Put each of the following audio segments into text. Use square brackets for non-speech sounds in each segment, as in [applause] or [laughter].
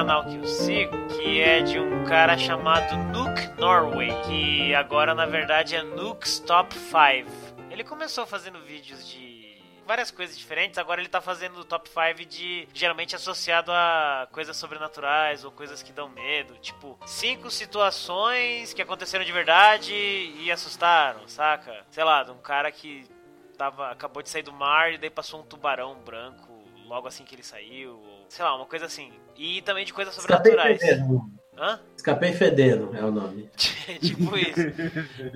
canal que eu sigo, que é de um cara chamado Nuke Norway, que agora na verdade é Nuke's Top 5. Ele começou fazendo vídeos de várias coisas diferentes. Agora ele tá fazendo o top 5 de geralmente associado a coisas sobrenaturais ou coisas que dão medo. Tipo, cinco situações que aconteceram de verdade e assustaram, saca? Sei lá, de um cara que tava, acabou de sair do mar e daí passou um tubarão branco logo assim que ele saiu. Sei lá, uma coisa assim. E também de coisas sobrenaturais. Hã? Escapei Fedendo é o nome. [laughs] tipo isso.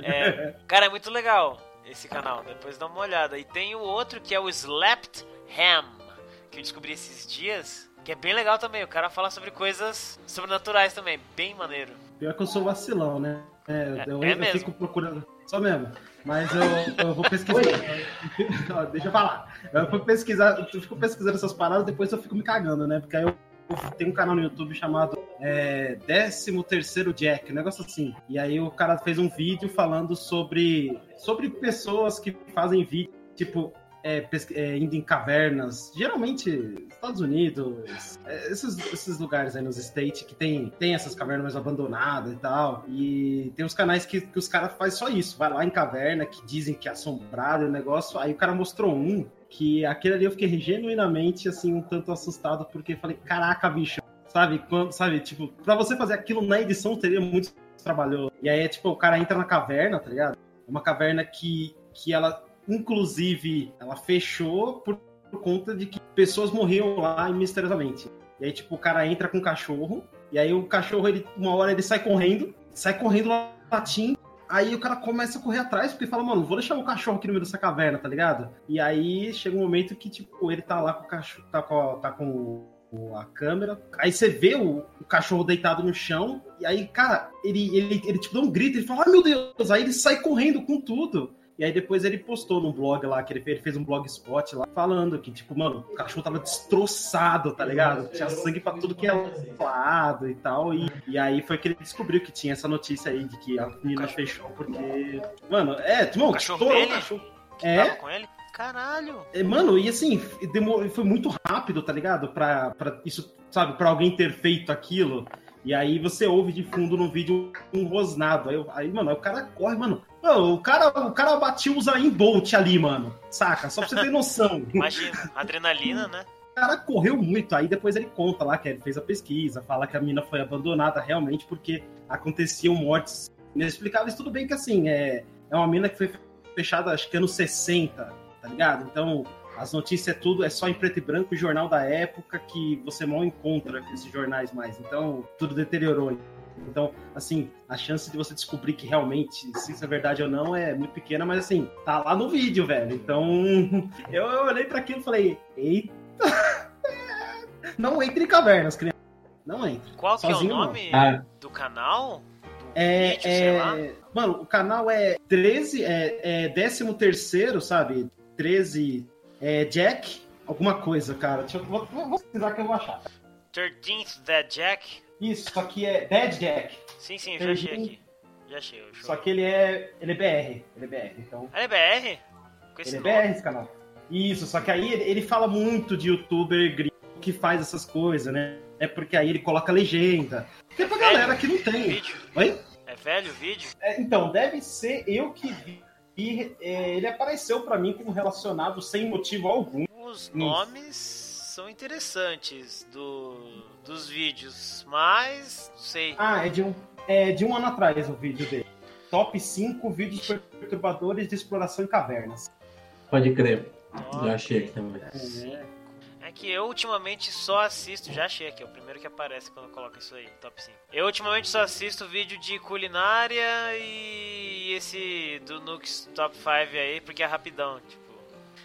É, cara, é muito legal esse canal, depois dá uma olhada. E tem o outro que é o Slapped Ham, que eu descobri esses dias, que é bem legal também. O cara fala sobre coisas sobrenaturais também, bem maneiro. Pior que eu sou vacilão, né? É, eu, é eu fico procurando. Só mesmo. Mas eu, eu vou pesquisar. [laughs] Deixa eu falar. Eu fico, pesquisar, eu fico pesquisando essas paradas, depois eu fico me cagando, né? Porque aí eu tem um canal no YouTube chamado é, 13 Jack, um negócio assim. E aí o cara fez um vídeo falando sobre, sobre pessoas que fazem vídeo, tipo, é, é, indo em cavernas, geralmente Estados Unidos, é, esses, esses lugares aí nos States que tem, tem essas cavernas abandonadas e tal. E tem uns canais que, que os caras fazem só isso, vai lá em caverna, que dizem que é assombrado o negócio. Aí o cara mostrou um que aquele ali eu fiquei genuinamente assim um tanto assustado porque falei, caraca, bicho, sabe, quando, sabe, tipo, para você fazer aquilo na edição teria muito trabalho. E aí tipo, o cara entra na caverna, tá ligado? É uma caverna que que ela inclusive ela fechou por, por conta de que pessoas morriam lá misteriosamente. E aí tipo, o cara entra com o cachorro e aí o cachorro ele uma hora ele sai correndo, sai correndo latindo Aí o cara começa a correr atrás, porque fala, mano, vou deixar o cachorro aqui no meio dessa caverna, tá ligado? E aí chega um momento que, tipo, ele tá lá com o cachorro, tá com, tá com a câmera. Aí você vê o, o, cachorro deitado no chão. E aí, cara, ele, ele, ele tipo dá um grito, ele fala, ai meu Deus! Aí ele sai correndo com tudo. E aí depois ele postou no blog lá, que ele fez, ele fez um blogspot lá, falando que, tipo, mano, o cachorro tava destroçado, tá ligado? Tinha sangue pra tudo que é lado e tal. E, e aí foi que ele descobriu que tinha essa notícia aí de que a menina fechou porque. Mano, é, mano, o cachorro dele? Cachorro... É. com ele? Caralho! É, mano, e assim, demorou, foi muito rápido, tá ligado? Pra, pra isso, sabe, pra alguém ter feito aquilo. E aí você ouve de fundo no vídeo um rosnado. Aí, aí mano, aí o cara corre, mano. o cara, o cara batiu o em Bolt ali, mano. Saca? Só pra você ter noção. [laughs] Imagina, adrenalina, né? O cara correu muito, aí depois ele conta lá que ele fez a pesquisa, fala que a mina foi abandonada realmente porque aconteciam mortes inexplicáveis. Tudo bem que assim, é, é uma mina que foi fechada acho que anos 60, tá ligado? Então, as notícias é tudo, é só em preto e branco, jornal da época que você mal encontra esses jornais mais. Então, tudo deteriorou. Então, assim, a chance de você descobrir que realmente se isso é verdade ou não é muito pequena, mas assim, tá lá no vídeo, velho. Então, [laughs] eu, eu olhei para aquilo e falei, eita! [laughs] Não entre em cavernas, criança. Não entre. Qual que Sozinho, é o nome ah. do canal? Do é, vídeo, é... Mano, o canal é 13, é, é 13 terceiro, sabe? 13 é, Jack, alguma coisa, cara. Deixa eu, vou, vou pesquisar que eu vou achar. 13th Dead Jack? Isso, só que é Dead Jack. Sim, sim, eu já achei aqui. Já achei. Eu só que ele é, ele é BR. Ele é BR, então... Ele é BR? Com ele é BR esse canal. Isso, só que aí ele, ele fala muito de youtuber gringo que faz essas coisas, né? É porque aí ele coloca legenda. Porque é pra velho galera que não tem. Vídeo. Oi? É velho o vídeo? É, então, deve ser eu que vi e é, ele apareceu para mim como relacionado sem motivo algum. Os nomes são interessantes do, dos vídeos, mas não sei. Ah, é de, um, é de um ano atrás o vídeo dele. Top 5 vídeos perturbadores de exploração em cavernas. Pode crer. Top Já achei aqui também. É que eu ultimamente só assisto, já achei aqui, é o primeiro que aparece quando coloca isso aí, top 5. Eu ultimamente só assisto vídeo de culinária e esse do Nux Top 5 aí, porque é rapidão, tipo.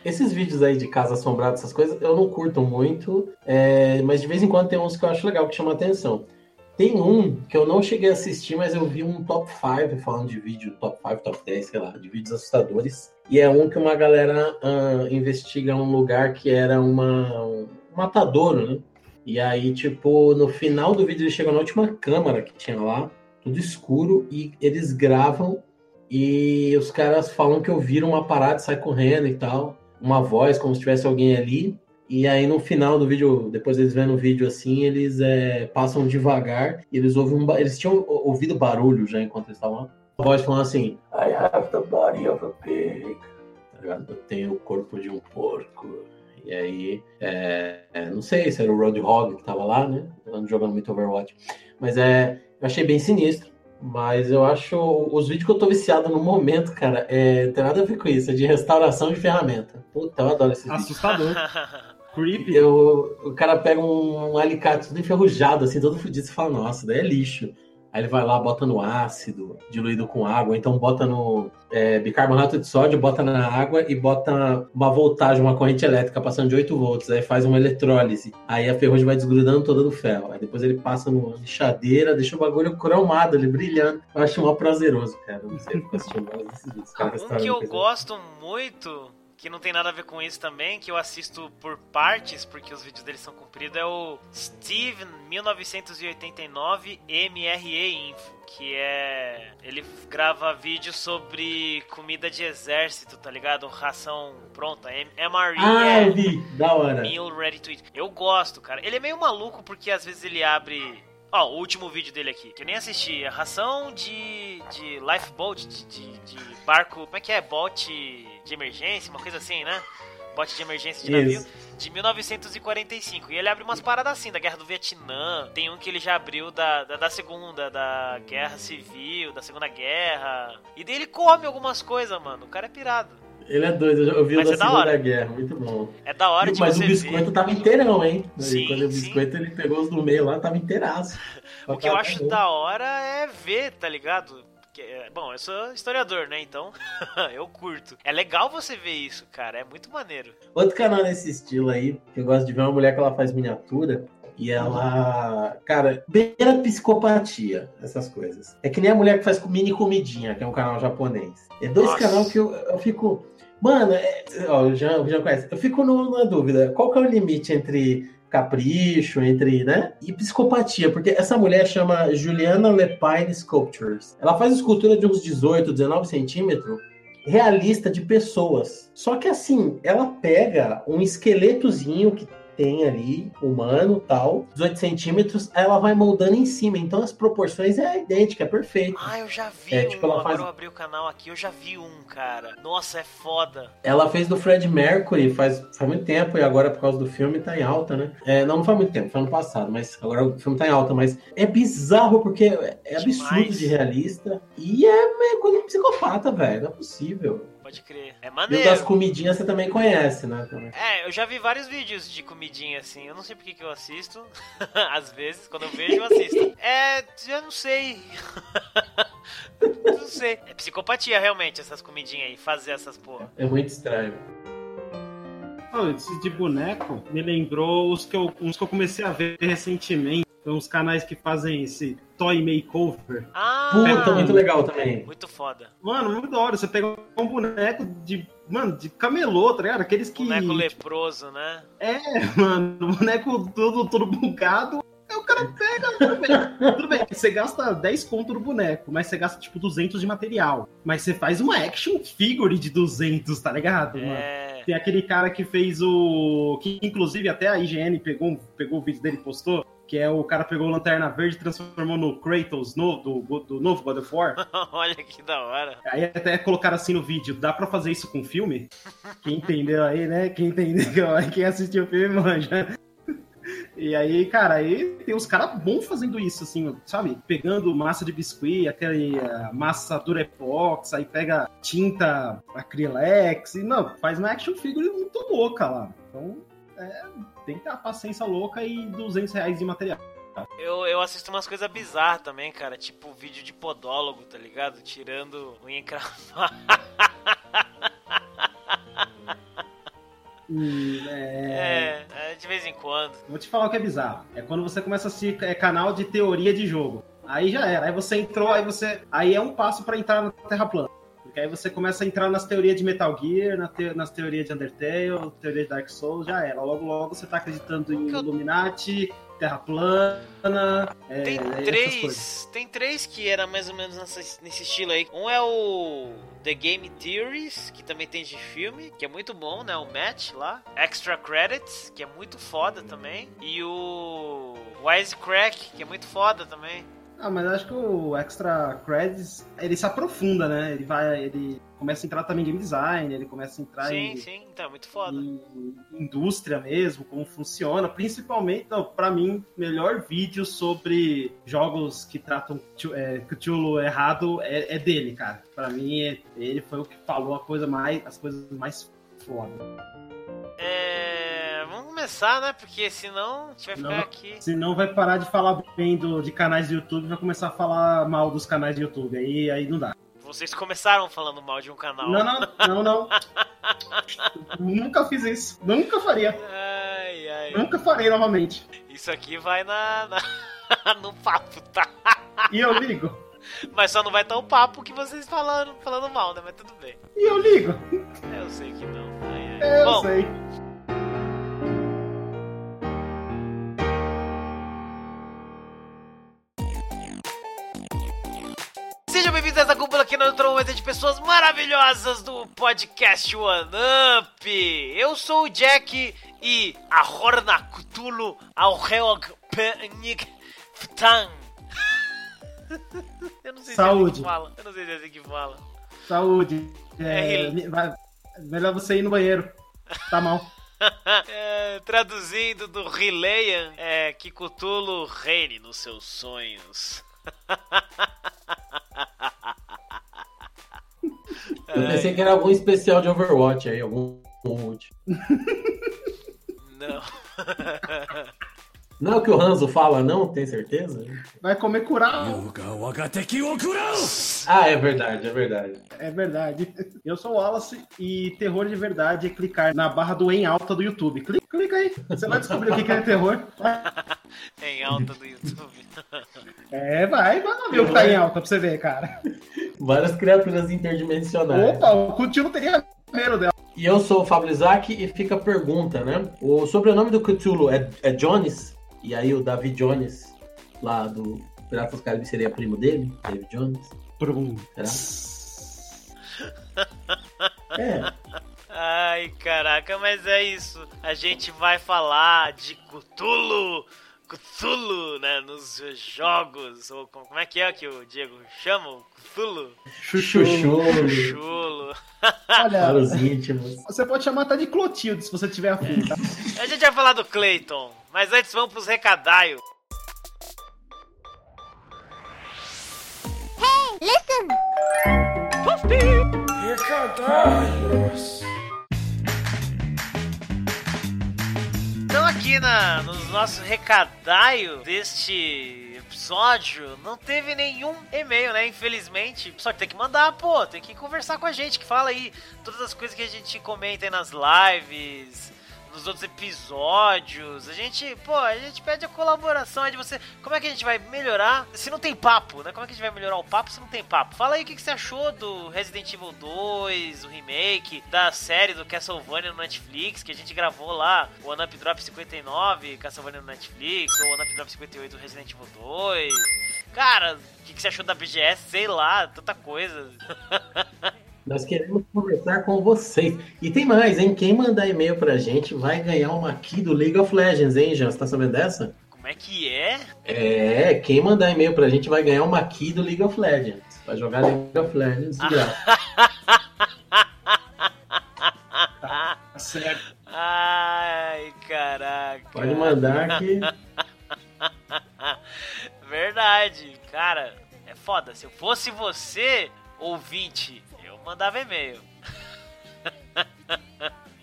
Esses vídeos aí de casa assombrada, essas coisas, eu não curto muito, é, mas de vez em quando tem uns que eu acho legal, que chama atenção. Tem um que eu não cheguei a assistir, mas eu vi um top 5 falando de vídeo, top 5, top 10, sei lá, de vídeos assustadores. E é um que uma galera uh, investiga um lugar que era uma, um matadouro, né? E aí, tipo, no final do vídeo eles chegam na última câmara que tinha lá, tudo escuro, e eles gravam e os caras falam que ouviram uma parada, sai correndo e tal, uma voz como se tivesse alguém ali. E aí no final do vídeo, depois eles vendo o vídeo assim, eles é, passam devagar e eles ouvem um, eles tinham ouvido barulho já enquanto eles estavam lá. A voz falando assim: I have the body of a pig. Tá Eu tenho o corpo de um porco. E aí, é, é, não sei se era o Roadhog que tava lá, né? Jogando muito Overwatch. Mas é, eu achei bem sinistro. Mas eu acho os vídeos que eu tô viciado no momento, cara, é, tem nada a ver com isso, é de restauração de ferramenta. Puta, eu adoro esses Assustador. [laughs] Creepy. Eu, o cara pega um, um alicate tudo enferrujado, assim, todo fodido, e fala, nossa, daí é lixo. Aí ele vai lá, bota no ácido, diluído com água, então bota no é, bicarbonato de sódio, bota na água e bota uma voltagem, uma corrente elétrica passando de 8 volts, aí faz uma eletrólise. Aí a ferrugem vai desgrudando toda do ferro. Aí depois ele passa numa lixadeira, deixa o bagulho cromado, ele brilhando. Eu acho mó prazeroso, cara. Não sei, fico assistindo esses vídeos. Cara, um que eu gosto muito que não tem nada a ver com isso também, que eu assisto por partes, porque os vídeos dele são compridos, é o Steve 1989 MRE Info, que é ele grava vídeos sobre comida de exército, tá ligado? Ração pronta, MRE. Ah, é vi, da hora. Meal ready to eat. Eu gosto, cara. Ele é meio maluco porque às vezes ele abre Ó, oh, o último vídeo dele aqui, que eu nem assisti. A ração de, de lifeboat, de, de, de barco. Como é que é? Bote de emergência, uma coisa assim, né? Bote de emergência de navio. De 1945. E ele abre umas paradas assim, da Guerra do Vietnã. Tem um que ele já abriu da, da, da Segunda, da Guerra Civil, da Segunda Guerra. E daí ele come algumas coisas, mano. O cara é pirado. Ele é doido, eu vi o da é Segunda Guerra, muito bom. É da hora de Mas o biscoito ver. tava inteirão, hein? Sim, Quando o biscoito sim. ele pegou os do meio lá, tava inteiraço. O que eu acho da hora é ver, tá ligado? Bom, eu sou historiador, né? Então [laughs] eu curto. É legal você ver isso, cara. É muito maneiro. Outro canal nesse estilo aí, que eu gosto de ver uma mulher que ela faz miniatura. E ela, cara, beira psicopatia, essas coisas. É que nem a mulher que faz mini comidinha, que é um canal japonês. É dois canais que eu, eu fico. Mano, é, ó, conhece. Eu fico no, na dúvida. Qual que é o limite entre capricho, entre, né? E psicopatia, porque essa mulher chama Juliana Lepine Sculptures. Ela faz escultura de uns 18, 19 centímetros, realista de pessoas. Só que assim, ela pega um esqueletozinho que tem ali, humano tal, 18 centímetros, ela vai moldando em cima. Então as proporções é idêntica, é perfeito. Ah, eu já vi é, um. Tipo, ela faz... eu abri o canal aqui, eu já vi um, cara. Nossa, é foda. Ela fez do Fred Mercury faz, faz muito tempo e agora por causa do filme tá em alta, né? É, não, não faz muito tempo, foi ano passado, mas agora o filme tá em alta. Mas é bizarro porque é absurdo Demais. de realista e é, é coisa de psicopata, velho. Não é possível. Pode crer. É maneiro. E das comidinhas você também conhece, né? Também. É, eu já vi vários vídeos de comidinha assim. Eu não sei porque que eu assisto. [laughs] Às vezes, quando eu vejo, eu assisto. [laughs] É, eu não sei. [laughs] não sei. É psicopatia, realmente, essas comidinhas aí. Fazer essas porra. É muito estranho. Oh, esse de boneco me lembrou os que eu, uns que eu comecei a ver recentemente. Tem uns canais que fazem esse toy makeover. Ah, Puta, muito legal também. Muito foda. Mano, muito da hora. Você pega um boneco de. Mano, de camelô, tá ligado? Aqueles que. Boneco leproso, né? É, mano, [laughs] boneco todo, todo bugado. Aí o cara pega, tudo bem, tudo bem, você gasta 10 conto no boneco, mas você gasta tipo 200 de material. Mas você faz uma action figure de 200, tá ligado? É... Mano? Tem aquele cara que fez o. que inclusive até a IGN pegou, pegou o vídeo dele e postou que é o cara pegou o Lanterna Verde e transformou no Kratos no, do, do novo God of War. [laughs] Olha que da hora. Aí até colocaram assim no vídeo, dá pra fazer isso com filme? Quem entendeu aí, né? Quem entendeu, quem assistiu o filme manja. E aí, cara, aí tem uns caras bons fazendo isso, assim, sabe? Pegando massa de biscuit, aquele uh, massa Durepox, aí pega tinta acrylex, e não, faz uma action figure muito louca lá. Então, é, tem que ter a paciência louca e 200 reais de material. Eu, eu assisto umas coisas bizarras também, cara. Tipo vídeo de podólogo, tá ligado? Tirando [laughs] unha encravada. Hum, é... é... de vez em quando. Vou te falar o que é bizarro. É quando você começa a assistir é, canal de teoria de jogo. Aí já era. Aí você entrou, aí você. Aí é um passo para entrar na Terra plana. Porque aí você começa a entrar nas teorias de Metal Gear, na te, nas teorias de Undertale, teoria de Dark Souls, já era. Logo, logo você tá acreditando em Illuminati, Terra plana. É, tem três. Tem três que era mais ou menos nessa, nesse estilo aí. Um é o The Game Theories, que também tem de filme, que é muito bom, né? O Match lá. Extra Credits, que é muito foda também. E o Wisecrack, que é muito foda também. Ah, mas acho que o Extra Credits, ele se aprofunda, né? Ele vai, ele começa a entrar também em game design, ele começa a entrar sim, em... Sim, sim, então é muito foda. Em indústria mesmo, como funciona. Principalmente, para mim, melhor vídeo sobre jogos que tratam é, Cthulhu errado é, é dele, cara. Para mim, é, ele foi o que falou a coisa mais, as coisas mais foda. É começar, né? Porque senão a gente vai ficar não, aqui. Senão vai parar de falar bem do, de canais do YouTube e vai começar a falar mal dos canais do YouTube. Aí, aí não dá. Vocês começaram falando mal de um canal. Não, não, não, não. Nunca fiz isso. Nunca faria. Ai, ai. Nunca farei novamente. Isso aqui vai na, na [laughs] no papo, tá? E eu ligo. Mas só não vai estar o papo que vocês falando, falando mal, né? Mas tudo bem. E eu ligo. É, eu sei que não. É, eu Bom, sei. Sejam bem-vindos a essa cúpula aqui no Trometa de pessoas maravilhosas do podcast One Up. Eu sou o Jack e a Horna Cthulhu Auheog Penik Ftan. [laughs] Eu não sei Saúde. se é assim que fala. Eu não sei se é assim que fala. Saúde. É, é melhor você ir no banheiro. Tá mal. [laughs] é, traduzindo do Rileian, é que Cthulhu reine nos seus sonhos. [laughs] Eu pensei que era algum especial de Overwatch aí, algum. Não. [laughs] Não é o que o Hanzo fala, não? Tem certeza? Vai comer curau. Ah, é verdade, é verdade. É verdade. Eu sou o Wallace e terror de verdade é clicar na barra do em alta do YouTube. Clica, clica aí. Você vai descobrir o que é terror. [laughs] em alta do YouTube. É, vai, vai ver o que tá em alta pra você ver, cara. Várias criaturas interdimensionais. Opa, o Cthulhu teria medo dela. E eu sou o Fábio Isaac e fica a pergunta, né? O sobrenome do Cthulhu é, é Jones? E aí o David Jones, lá do Piratas do Caribe, seria primo dele? David Jones? Prum. [laughs] É. Ai, caraca, mas é isso. A gente vai falar de Cthulhu Cthulhu, né, nos jogos, ou como é que é que o Diego chama? Cthulhu? Chuchulo. Chuchulo. [laughs] Olha, Para os íntimos. Você pode chamar até de Clotilde, se você tiver afim, tá? A gente vai falar do Clayton, mas antes vamos pros recadaios. Hey, listen! Recadaios! Então aqui na, nos nossos recadaios deste episódio, não teve nenhum e-mail, né? Infelizmente. Só que tem que mandar, pô, tem que conversar com a gente, que fala aí todas as coisas que a gente comenta aí nas lives, nos outros episódios. A gente, pô, a gente pede a colaboração de você. Como é que a gente vai melhorar? Se não tem papo, né? Como é que a gente vai melhorar o papo se não tem papo? Fala aí o que, você achou do Resident Evil 2, o remake, da série do Castlevania no Netflix, que a gente gravou lá, o One Up Drop 59, Castlevania no Netflix, ou o One Up Drop 58 do Resident Evil 2. Cara, o que, que você achou da BGS? Sei lá, tanta coisa. [laughs] Nós queremos conversar com vocês. E tem mais, hein? Quem mandar e-mail pra gente vai ganhar uma key do League of Legends, hein, Jean? Você tá sabendo dessa? Como é que é? É, quem mandar e-mail pra gente vai ganhar uma key do League of Legends. Vai jogar League of Legends de graça. [laughs] tá certo. Ai, caraca. Pode mandar que. [laughs] Verdade, cara, é foda. Se eu fosse você, ouvinte, mandava e-mail.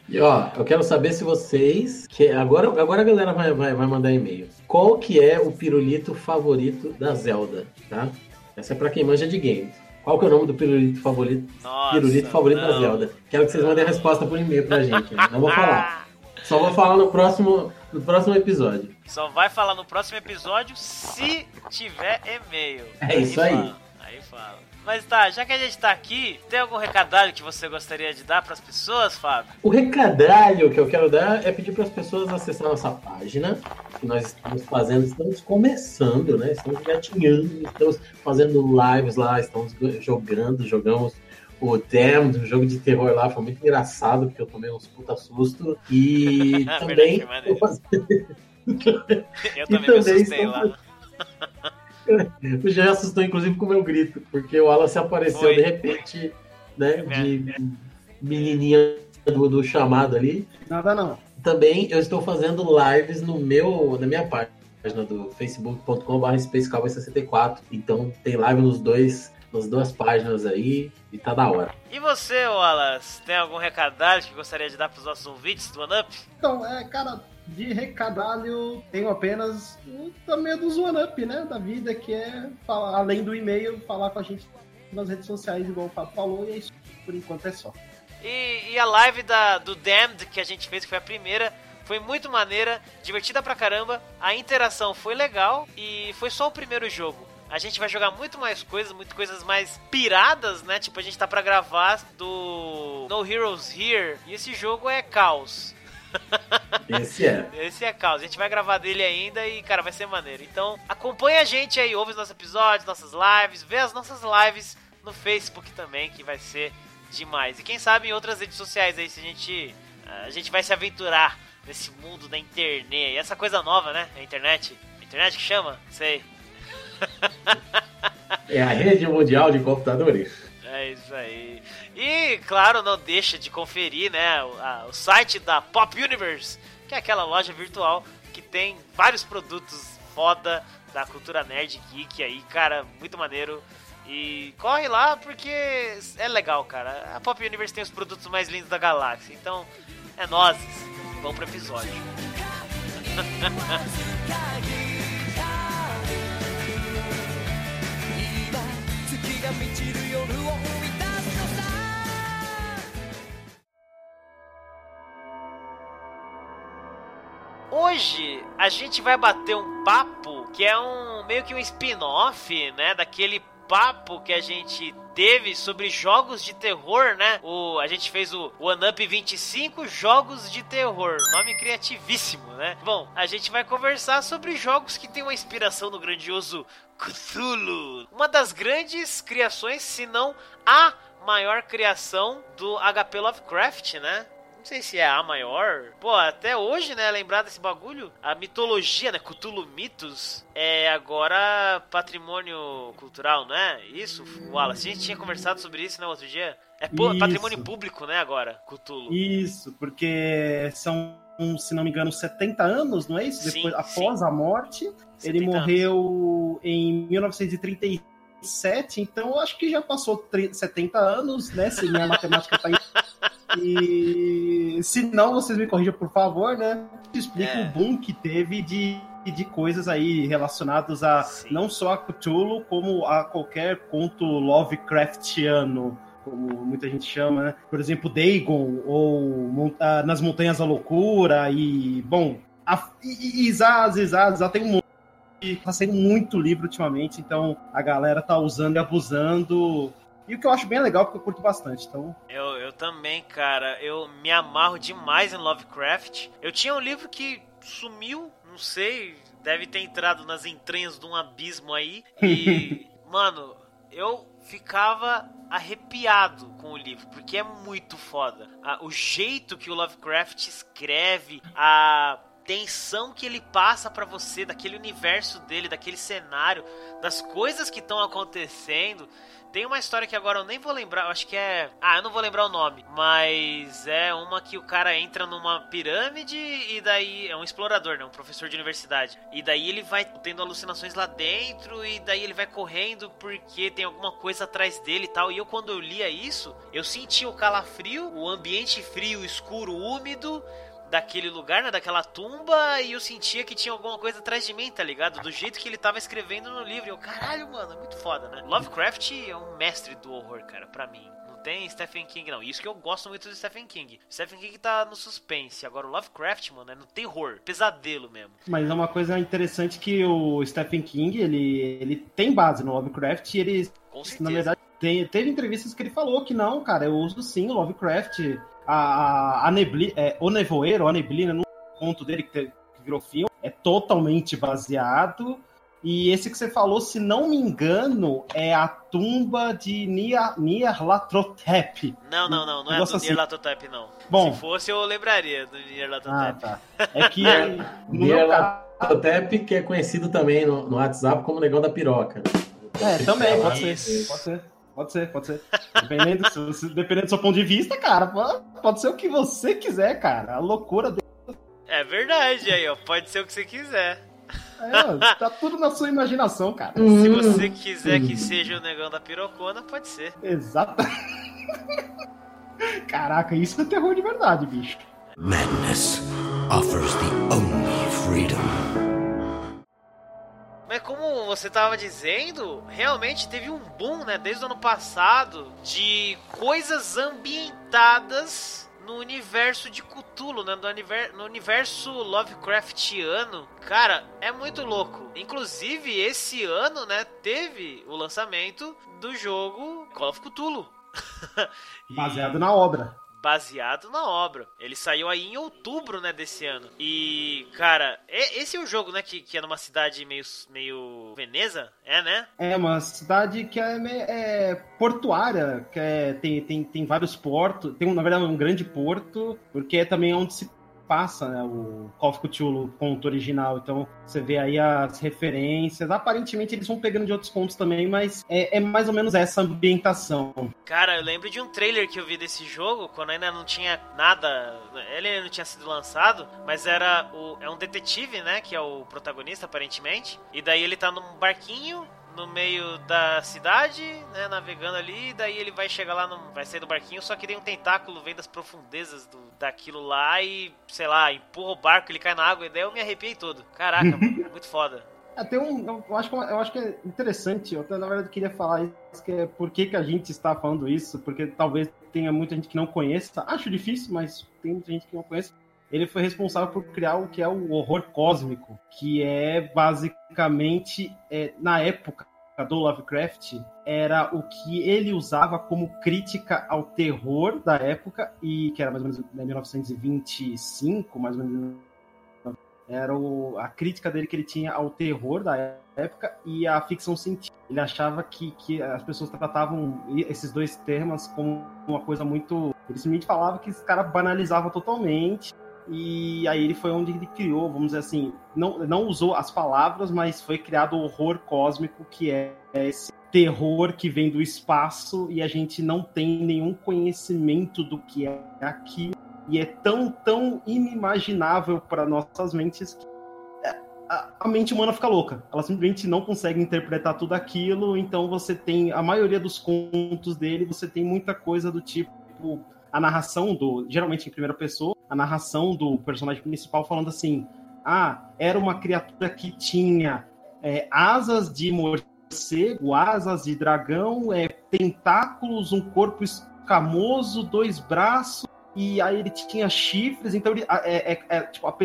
E ó, eu quero saber se vocês. Que agora, agora a galera vai, vai, vai mandar e-mail. Qual que é o pirulito favorito da Zelda, tá? Essa é pra quem manja de games. Qual que é o nome do pirulito favorito, Nossa, pirulito favorito não. da Zelda? Quero que vocês mandem a resposta por e-mail pra gente. Não vou falar. Só vou falar no próximo, no próximo episódio. Só vai falar no próximo episódio se tiver e-mail. É isso aí. Fala. Aí fala. Mas tá, já que a gente tá aqui, tem algum recadalho que você gostaria de dar para as pessoas, Fábio? O recadalho que eu quero dar é pedir para as pessoas acessar nossa página, que nós estamos fazendo, estamos começando, né? Estamos gatinhando, estamos fazendo lives lá, estamos jogando, jogamos o Damned, o jogo de terror lá, foi muito engraçado, porque eu tomei uns puta susto. E [laughs] também. [laughs] eu também, também me assustei lá. [laughs] [laughs] o Jean assustou, inclusive, com o meu grito, porque o Alan se apareceu foi. de repente, né? É. De menininha do, do chamado ali. Nada não. Também eu estou fazendo lives no meu, na minha página do facebook.com.br spacecowboy64. Então tem live nos dois, nas duas páginas aí e tá da hora. E você, Wallace, tem algum recadalho que gostaria de dar para os nossos ouvintes do OneUp? Então, é, cara, de recadalho tenho apenas o também dos OneUp, né, da vida, que é, falar, além do e-mail, falar com a gente nas redes sociais, igual o Fábio falou, e é isso, por enquanto é só. E, e a live da, do Damned que a gente fez, que foi a primeira, foi muito maneira, divertida pra caramba. A interação foi legal e foi só o primeiro jogo. A gente vai jogar muito mais coisas, muito coisas mais piradas, né? Tipo, a gente tá pra gravar do No Heroes Here. E esse jogo é caos. Esse é. Esse é caos. A gente vai gravar dele ainda e, cara, vai ser maneiro. Então, acompanha a gente aí, ouve os nossos episódios, nossas lives, vê as nossas lives no Facebook também, que vai ser demais. E quem sabe em outras redes sociais aí, se a gente, a gente vai se aventurar nesse mundo da internet. E essa coisa nova, né? A internet. A internet que chama? Sei. [laughs] É a rede mundial de computadores. É isso aí. E, claro, não deixa de conferir, né, o, a, o site da Pop Universe, que é aquela loja virtual que tem vários produtos foda da cultura nerd geek aí, cara, muito maneiro. E corre lá porque é legal, cara. A Pop Universe tem os produtos mais lindos da galáxia. Então, é nós. Vamos pro episódio. [laughs] Hoje a gente vai bater um papo que é um meio que um spin-off, né, daquele papo que a gente teve sobre jogos de terror, né? O, a gente fez o One Up 25 Jogos de Terror. Nome criativíssimo, né? Bom, a gente vai conversar sobre jogos que tem uma inspiração no grandioso Cthulhu. Uma das grandes criações, se não a maior criação do HP Lovecraft, né? Não sei se é a maior. Pô, até hoje, né, lembrar desse bagulho, a mitologia, né, Cthulhu Mitos, é agora patrimônio cultural, não é? Isso, Wallace, a gente tinha conversado sobre isso, né, outro dia? É isso. patrimônio público, né, agora, Cthulhu. Isso, porque são, se não me engano, 70 anos, não é isso? Depois, sim, após sim. a morte, ele morreu anos. em 1937, então eu acho que já passou 70 anos, né, se minha matemática tá e se não, vocês me corrijam, por favor, né? Explica é. o boom que teve de, de coisas aí relacionadas a Sim. não só a Cthulhu, como a qualquer conto Lovecraftiano como muita gente chama, né? Por exemplo, Dagon, ou Nas Montanhas da Loucura, e, bom, a, e, e Zaz, Zaz, Zaz, tem um monte. Tá sendo muito livro ultimamente, então a galera tá usando e abusando e o que eu acho bem legal, porque eu curto bastante, então... Eu, eu também, cara. Eu me amarro demais em Lovecraft. Eu tinha um livro que sumiu, não sei, deve ter entrado nas entranhas de um abismo aí. E, [laughs] mano, eu ficava arrepiado com o livro, porque é muito foda. o jeito que o Lovecraft escreve, a tensão que ele passa para você daquele universo dele, daquele cenário, das coisas que estão acontecendo. Tem uma história que agora eu nem vou lembrar, acho que é. Ah, eu não vou lembrar o nome. Mas é uma que o cara entra numa pirâmide e daí. É um explorador, né? Um professor de universidade. E daí ele vai tendo alucinações lá dentro e daí ele vai correndo porque tem alguma coisa atrás dele e tal. E eu, quando eu lia isso, eu sentia o calafrio, o ambiente frio, escuro, úmido daquele lugar, né, daquela tumba, e eu sentia que tinha alguma coisa atrás de mim, tá ligado? Do jeito que ele tava escrevendo no livro. Eu, caralho, mano, é muito foda, né? Lovecraft é um mestre do horror, cara, pra mim. Não tem Stephen King, não. Isso que eu gosto muito do Stephen King. Stephen King tá no suspense. Agora o Lovecraft, mano, é no terror. Pesadelo mesmo. Mas é uma coisa interessante que o Stephen King, ele, ele tem base no Lovecraft e ele, na verdade, tem, teve entrevistas que ele falou que não, cara, eu uso sim o Lovecraft a, a, nebli, é, O Nevoeiro, a Neblina, no conto dele que, que virou filme, é totalmente baseado E esse que você falou, se não me engano, é a tumba de Nyarlathotep. Não, não, não, não é do assim. Nyarlathotep, não. Bom, se fosse, eu lembraria do Nyarlathotep. Ah, tá. É que... [laughs] Nyarlathotep, que é conhecido também no, no WhatsApp como Negão da Piroca. É, também, pode ser, pode ser. Pode ser, pode ser. Dependendo, dependendo do seu ponto de vista, cara, pode ser o que você quiser, cara. A loucura dele. É verdade, aí, ó. Pode ser o que você quiser. É, tá tudo na sua imaginação, cara. Se você quiser que seja o negão da pirocona, pode ser. Exato. [laughs] Caraca, isso é terror de verdade, bicho. Madness offers the only Mas como você estava dizendo, realmente teve um boom, né, desde o ano passado, de coisas ambientadas no universo de Cthulhu, né? No, universo Lovecraftiano. Cara, é muito louco. Inclusive, esse ano, né, teve o lançamento do jogo Call of Cthulhu. [laughs] Baseado na obra baseado na obra. Ele saiu aí em outubro, né, desse ano. E, cara, é, esse é o jogo, né, que, que é numa cidade meio, meio Veneza, é, né? É, uma cidade que é, é portuária, que é, tem, tem, tem vários portos, tem, na verdade, um grande porto, porque é também onde se passa né, o Call of Cthulhu conto original. Então você vê aí as referências. Aparentemente eles vão pegando de outros pontos também, mas é, é, mais ou menos essa ambientação. Cara, eu lembro de um trailer que eu vi desse jogo quando ainda não tinha nada. Ele não tinha sido lançado, mas era o, é um detetive, né? Que é o protagonista, aparentemente. E daí ele tá num barquinho no meio da cidade, né, navegando ali, daí ele vai chegar lá, no, vai sair do barquinho, só que tem um tentáculo vem das profundezas do, daquilo lá e, sei lá, empurra o barco, ele cai na água, e daí eu me arrepiei todo. Caraca, [laughs] muito foda. É, tem um, eu, acho, eu acho que é interessante, eu na verdade queria falar isso, que é por que, que a gente está falando isso, porque talvez tenha muita gente que não conheça, acho difícil, mas tem muita gente que não conhece ele foi responsável por criar o que é o horror cósmico, que é basicamente, é, na época do Lovecraft, era o que ele usava como crítica ao terror da época, e que era mais ou menos em 1925, mais ou menos. Era o, a crítica dele que ele tinha ao terror da época e à ficção científica. Ele achava que, que as pessoas tratavam esses dois temas como uma coisa muito. Ele simplesmente falava que esse cara banalizava totalmente e aí ele foi onde ele criou, vamos dizer assim, não, não usou as palavras, mas foi criado o horror cósmico, que é esse terror que vem do espaço e a gente não tem nenhum conhecimento do que é aquilo. E é tão, tão inimaginável para nossas mentes que é, a mente humana fica louca. Ela simplesmente não consegue interpretar tudo aquilo. Então você tem a maioria dos contos dele, você tem muita coisa do tipo a narração do, geralmente em primeira pessoa, a narração do personagem principal falando assim: ah, era uma criatura que tinha é, asas de morcego, asas de dragão, é, tentáculos, um corpo escamoso, dois braços, e aí ele tinha chifres. Então, ele, é, é, é, tipo, a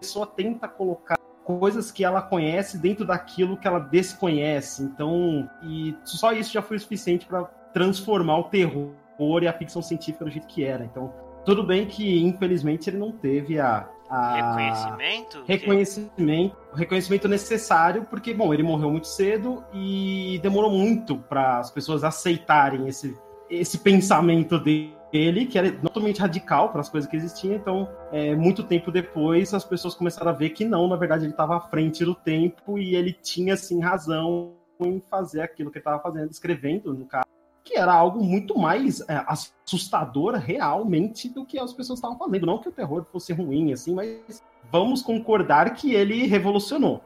pessoa tenta colocar coisas que ela conhece dentro daquilo que ela desconhece. Então, e só isso já foi o suficiente para transformar o terror e a ficção científica do jeito que era. Então, tudo bem que, infelizmente, ele não teve a. a reconhecimento? Reconhecimento, reconhecimento necessário, porque, bom, ele morreu muito cedo e demorou muito para as pessoas aceitarem esse, esse pensamento dele, que era totalmente radical para as coisas que existiam. Então, é, muito tempo depois, as pessoas começaram a ver que não, na verdade, ele estava à frente do tempo e ele tinha, sim, razão em fazer aquilo que ele estava fazendo, escrevendo, no caso que era algo muito mais é, assustador realmente do que as pessoas estavam fazendo. Não que o terror fosse ruim, assim, mas vamos concordar que ele revolucionou.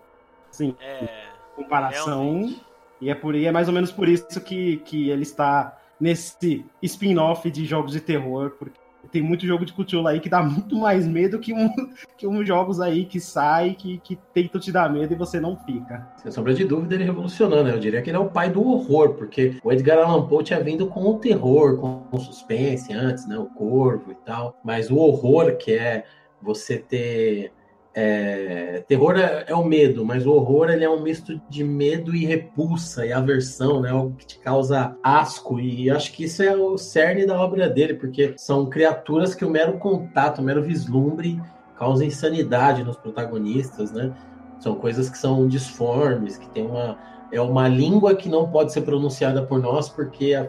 Sim. É, comparação. Realmente. E é, por, e é mais ou menos por isso que, que ele está nesse spin-off de jogos de terror, porque tem muito jogo de Cthulhu aí que dá muito mais medo que um [laughs] que uns jogos aí que sai, que, que tentam te dar medo e você não fica. Sem sombra de dúvida, ele revolucionou, né? Eu diria que ele é o pai do horror, porque o Edgar Allan Poe tinha vindo com o terror, com o suspense antes, né? O corvo e tal. Mas o horror, que é você ter é, terror é, é, o medo, mas o horror ele é um misto de medo e repulsa e aversão, né? Algo que te causa asco. E acho que isso é o cerne da obra dele, porque são criaturas que o mero contato, o mero vislumbre causa insanidade nos protagonistas, né? São coisas que são disformes, que tem uma é uma língua que não pode ser pronunciada por nós porque a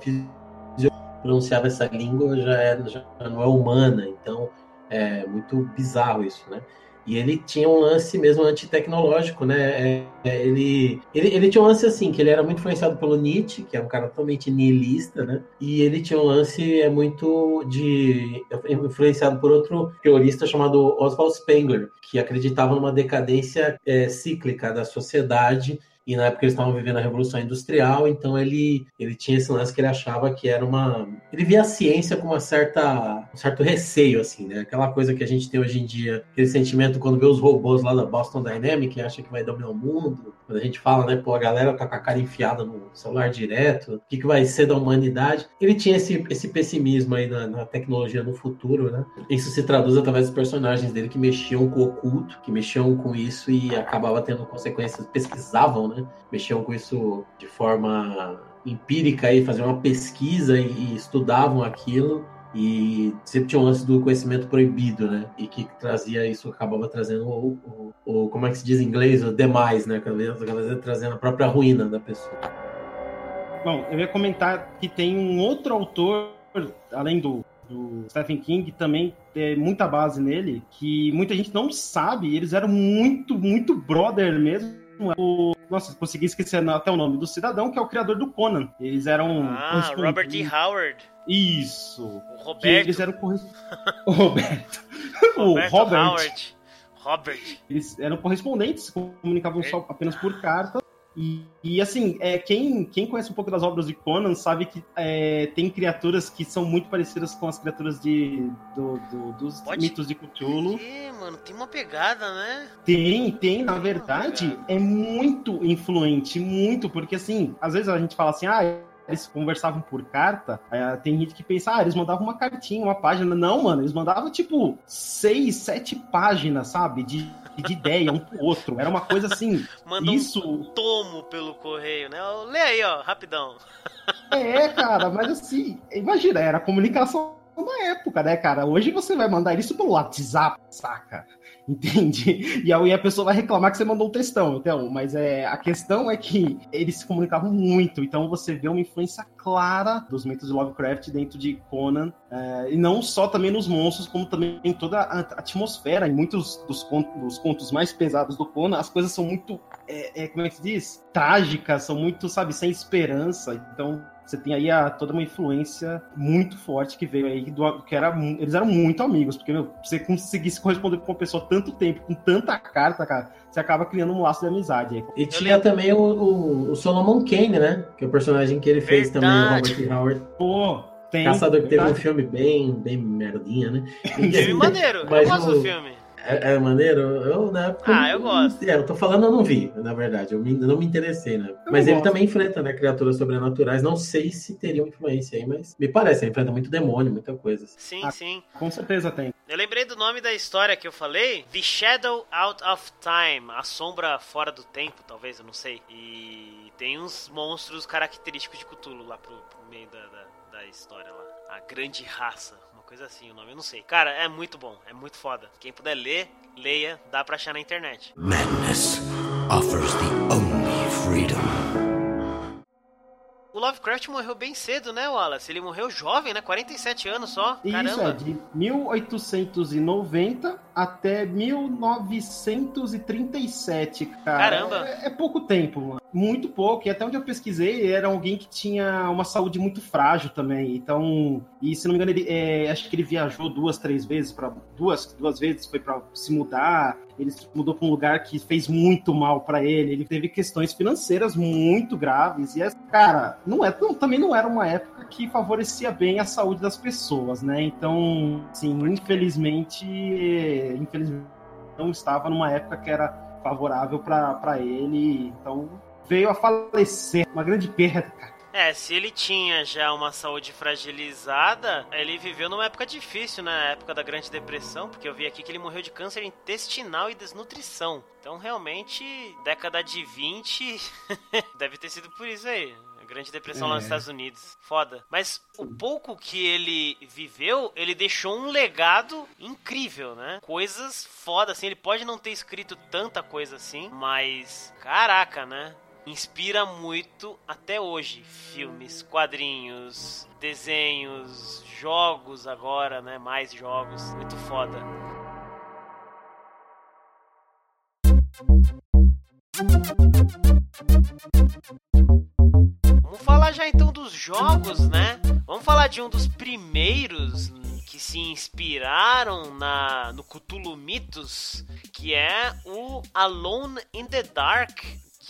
pronunciava essa língua já, é, já não é humana. Então é muito bizarro isso, né? E ele tinha um lance mesmo antitecnológico, né? É, é, ele, ele, ele tinha um lance assim, que ele era muito influenciado pelo Nietzsche, que é um cara totalmente nihilista, né? E ele tinha um lance é muito de influenciado por outro teorista chamado Oswald Spengler, que acreditava numa decadência é, cíclica da sociedade e na época eles estavam vivendo a Revolução Industrial, então ele, ele tinha esse lance que ele achava que era uma... Ele via a ciência com uma certa, um certo receio, assim, né? Aquela coisa que a gente tem hoje em dia, aquele sentimento quando vê os robôs lá da Boston Dynamics, acha que vai dominar o mundo, quando a gente fala, né, pô, a galera tá com a cara enfiada no celular direto, o que, que vai ser da humanidade? Ele tinha esse, esse pessimismo aí na, na tecnologia no futuro, né? Isso se traduz através dos personagens dele que mexiam com o oculto, que mexiam com isso e acabava tendo consequências, pesquisavam, né? Mexiam com isso de forma empírica e faziam uma pesquisa e, e estudavam aquilo e sempre tinha um lance do conhecimento proibido, né? E que trazia isso, acabava trazendo o, o, o como é que se diz em inglês, o demais, né? Acabava trazendo a própria ruína da pessoa. Bom, eu ia comentar que tem um outro autor, além do, do Stephen King, também tem muita base nele, que muita gente não sabe, eles eram muito, muito brother mesmo. O, nossa, consegui esquecer até o nome do cidadão, que é o criador do Conan. Eles eram. Ah, Robert E. Howard. Isso. O Roberto. eles eram o [laughs] [laughs] Roberto. o Robert. Howard. Robert. Eles eram correspondentes, comunicavam só apenas por carta. E, e, assim, é, quem, quem conhece um pouco das obras de Conan sabe que é, tem criaturas que são muito parecidas com as criaturas de, do, do, dos Pode mitos de Cthulhu. Ter, mano, tem uma pegada, né? Tem, tem, na verdade, é muito influente, muito, porque assim, às vezes a gente fala assim, ah, eles conversavam por carta, é, tem gente que pensa, ah, eles mandavam uma cartinha, uma página. Não, mano, eles mandavam tipo seis, sete páginas, sabe? De, de ideia um pro outro. Era uma coisa assim. Manda isso... um tomo pelo correio, né? Lê aí, ó, rapidão. É, cara, mas assim, imagina, era comunicação da época, né, cara? Hoje você vai mandar isso pelo WhatsApp, saca? [laughs] Entende? E aí a pessoa vai reclamar que você mandou um textão, então. Mas é, a questão é que eles se comunicavam muito, então você vê uma influência clara dos mitos de Lovecraft dentro de Conan. É, e não só também nos monstros, como também em toda a atmosfera. Em muitos dos contos, dos contos mais pesados do Conan, as coisas são muito. É, é, como é que se diz? Trágicas, são muito, sabe, sem esperança. Então você tem aí a, toda uma influência muito forte que veio aí do que era eles eram muito amigos, porque meu, você conseguisse corresponder com uma pessoa tanto tempo, com tanta carta, cara, você acaba criando um laço de amizade. Aí. E tinha também o, o, o, Solomon Kane, né? Que é o personagem que ele fez Verdade. também, o Robert Howard. Pô, tem. Caçador que teve um filme bem, bem merdinha, né? [laughs] Filme maneiro, mas eu gosto do filme. É, é, maneiro? Eu, na época. Ah, eu gosto. É, eu tô falando, eu não vi, na verdade. Eu me, não me interessei, né? Eu mas ele também enfrenta, né? Criaturas sobrenaturais. Não sei se teriam influência aí, mas me parece. Ele enfrenta muito demônio, muita coisa. Sim, ah, sim. Com certeza tem. Eu lembrei do nome da história que eu falei: The Shadow Out of Time. A sombra fora do tempo, talvez, eu não sei. E tem uns monstros característicos de Cthulhu lá pro, pro meio da, da, da história lá. A grande raça coisa assim o nome, eu não sei. Cara, é muito bom, é muito foda. Quem puder ler, leia, dá pra achar na internet. Madness offers the O Lovecraft morreu bem cedo, né, Wallace? Ele morreu jovem, né? 47 anos só. Caramba. Isso, é de 1890 até 1937, cara. Caramba! É, é pouco tempo, mano. Muito pouco. E até onde eu pesquisei, era alguém que tinha uma saúde muito frágil também. Então, e se não me engano, ele, é, acho que ele viajou duas, três vezes para duas, duas vezes foi para se mudar. Ele se mudou para um lugar que fez muito mal para ele. Ele teve questões financeiras muito graves. E, cara, não é, não, também não era uma época que favorecia bem a saúde das pessoas, né? Então, assim, infelizmente, infelizmente não estava numa época que era favorável para ele. Então, veio a falecer. Uma grande perda, cara. É, se ele tinha já uma saúde fragilizada, ele viveu numa época difícil, né? Na época da Grande Depressão, porque eu vi aqui que ele morreu de câncer intestinal e desnutrição. Então, realmente, década de 20 [laughs] deve ter sido por isso aí. Grande Depressão é. lá nos é. Estados Unidos. Foda. Mas o pouco que ele viveu, ele deixou um legado incrível, né? Coisas foda, assim. Ele pode não ter escrito tanta coisa assim, mas. Caraca, né? Inspira muito até hoje. Filmes, quadrinhos, desenhos, jogos agora, né? Mais jogos. Muito foda. Vamos falar já então dos jogos, né? Vamos falar de um dos primeiros que se inspiraram na no Cthulhu Mythos, que é o Alone in the Dark,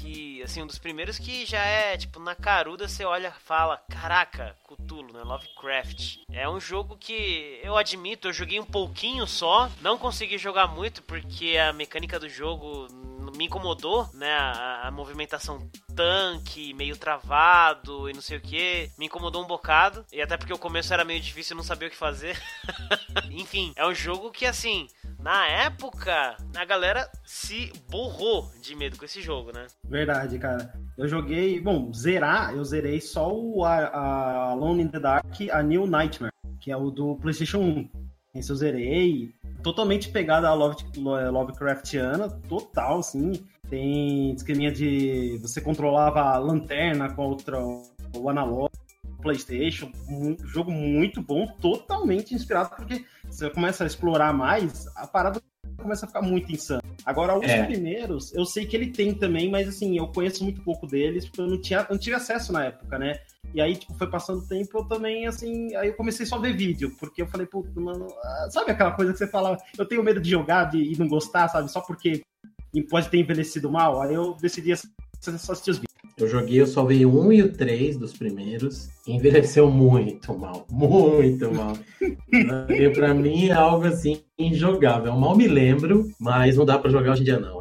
que, assim, um dos primeiros que já é, tipo, na caruda você olha fala, caraca, Cthulhu, né? Lovecraft. É um jogo que eu admito, eu joguei um pouquinho só, não consegui jogar muito porque a mecânica do jogo me incomodou, né? A, a, movimentação tanque, meio travado e não sei o que, me incomodou um bocado. E até porque o começo era meio difícil, eu não sabia o que fazer. [laughs] Enfim, é um jogo que assim, na época, a galera se borrou de medo com esse jogo, né? Verdade, cara. Eu joguei, bom, zerar, eu zerei só o a, a Alone in the Dark, a New Nightmare, que é o do PlayStation 1. Esse eu zerei, totalmente pegada a Love, Lovecraftiana, total, assim. Tem esqueminha de você controlava a lanterna contra o analógico, PlayStation, um jogo muito bom, totalmente inspirado, porque você começa a explorar mais, a parada começa a ficar muito insana. Agora, os é. primeiros, eu sei que ele tem também, mas assim, eu conheço muito pouco deles, porque eu não tinha, eu não tive acesso na época, né? E aí, tipo, foi passando o tempo, eu também, assim, aí eu comecei só a ver vídeo, porque eu falei, pô, mano, ah, sabe aquela coisa que você fala, eu tenho medo de jogar de, e não gostar, sabe? Só porque pode ter envelhecido mal. Aí eu decidi só assistir os vídeos. Eu joguei, eu só vi um e o três dos primeiros. Envelheceu muito mal, muito mal. e [laughs] pra mim é algo assim injogável. Eu mal me lembro, mas não dá para jogar hoje em dia, não.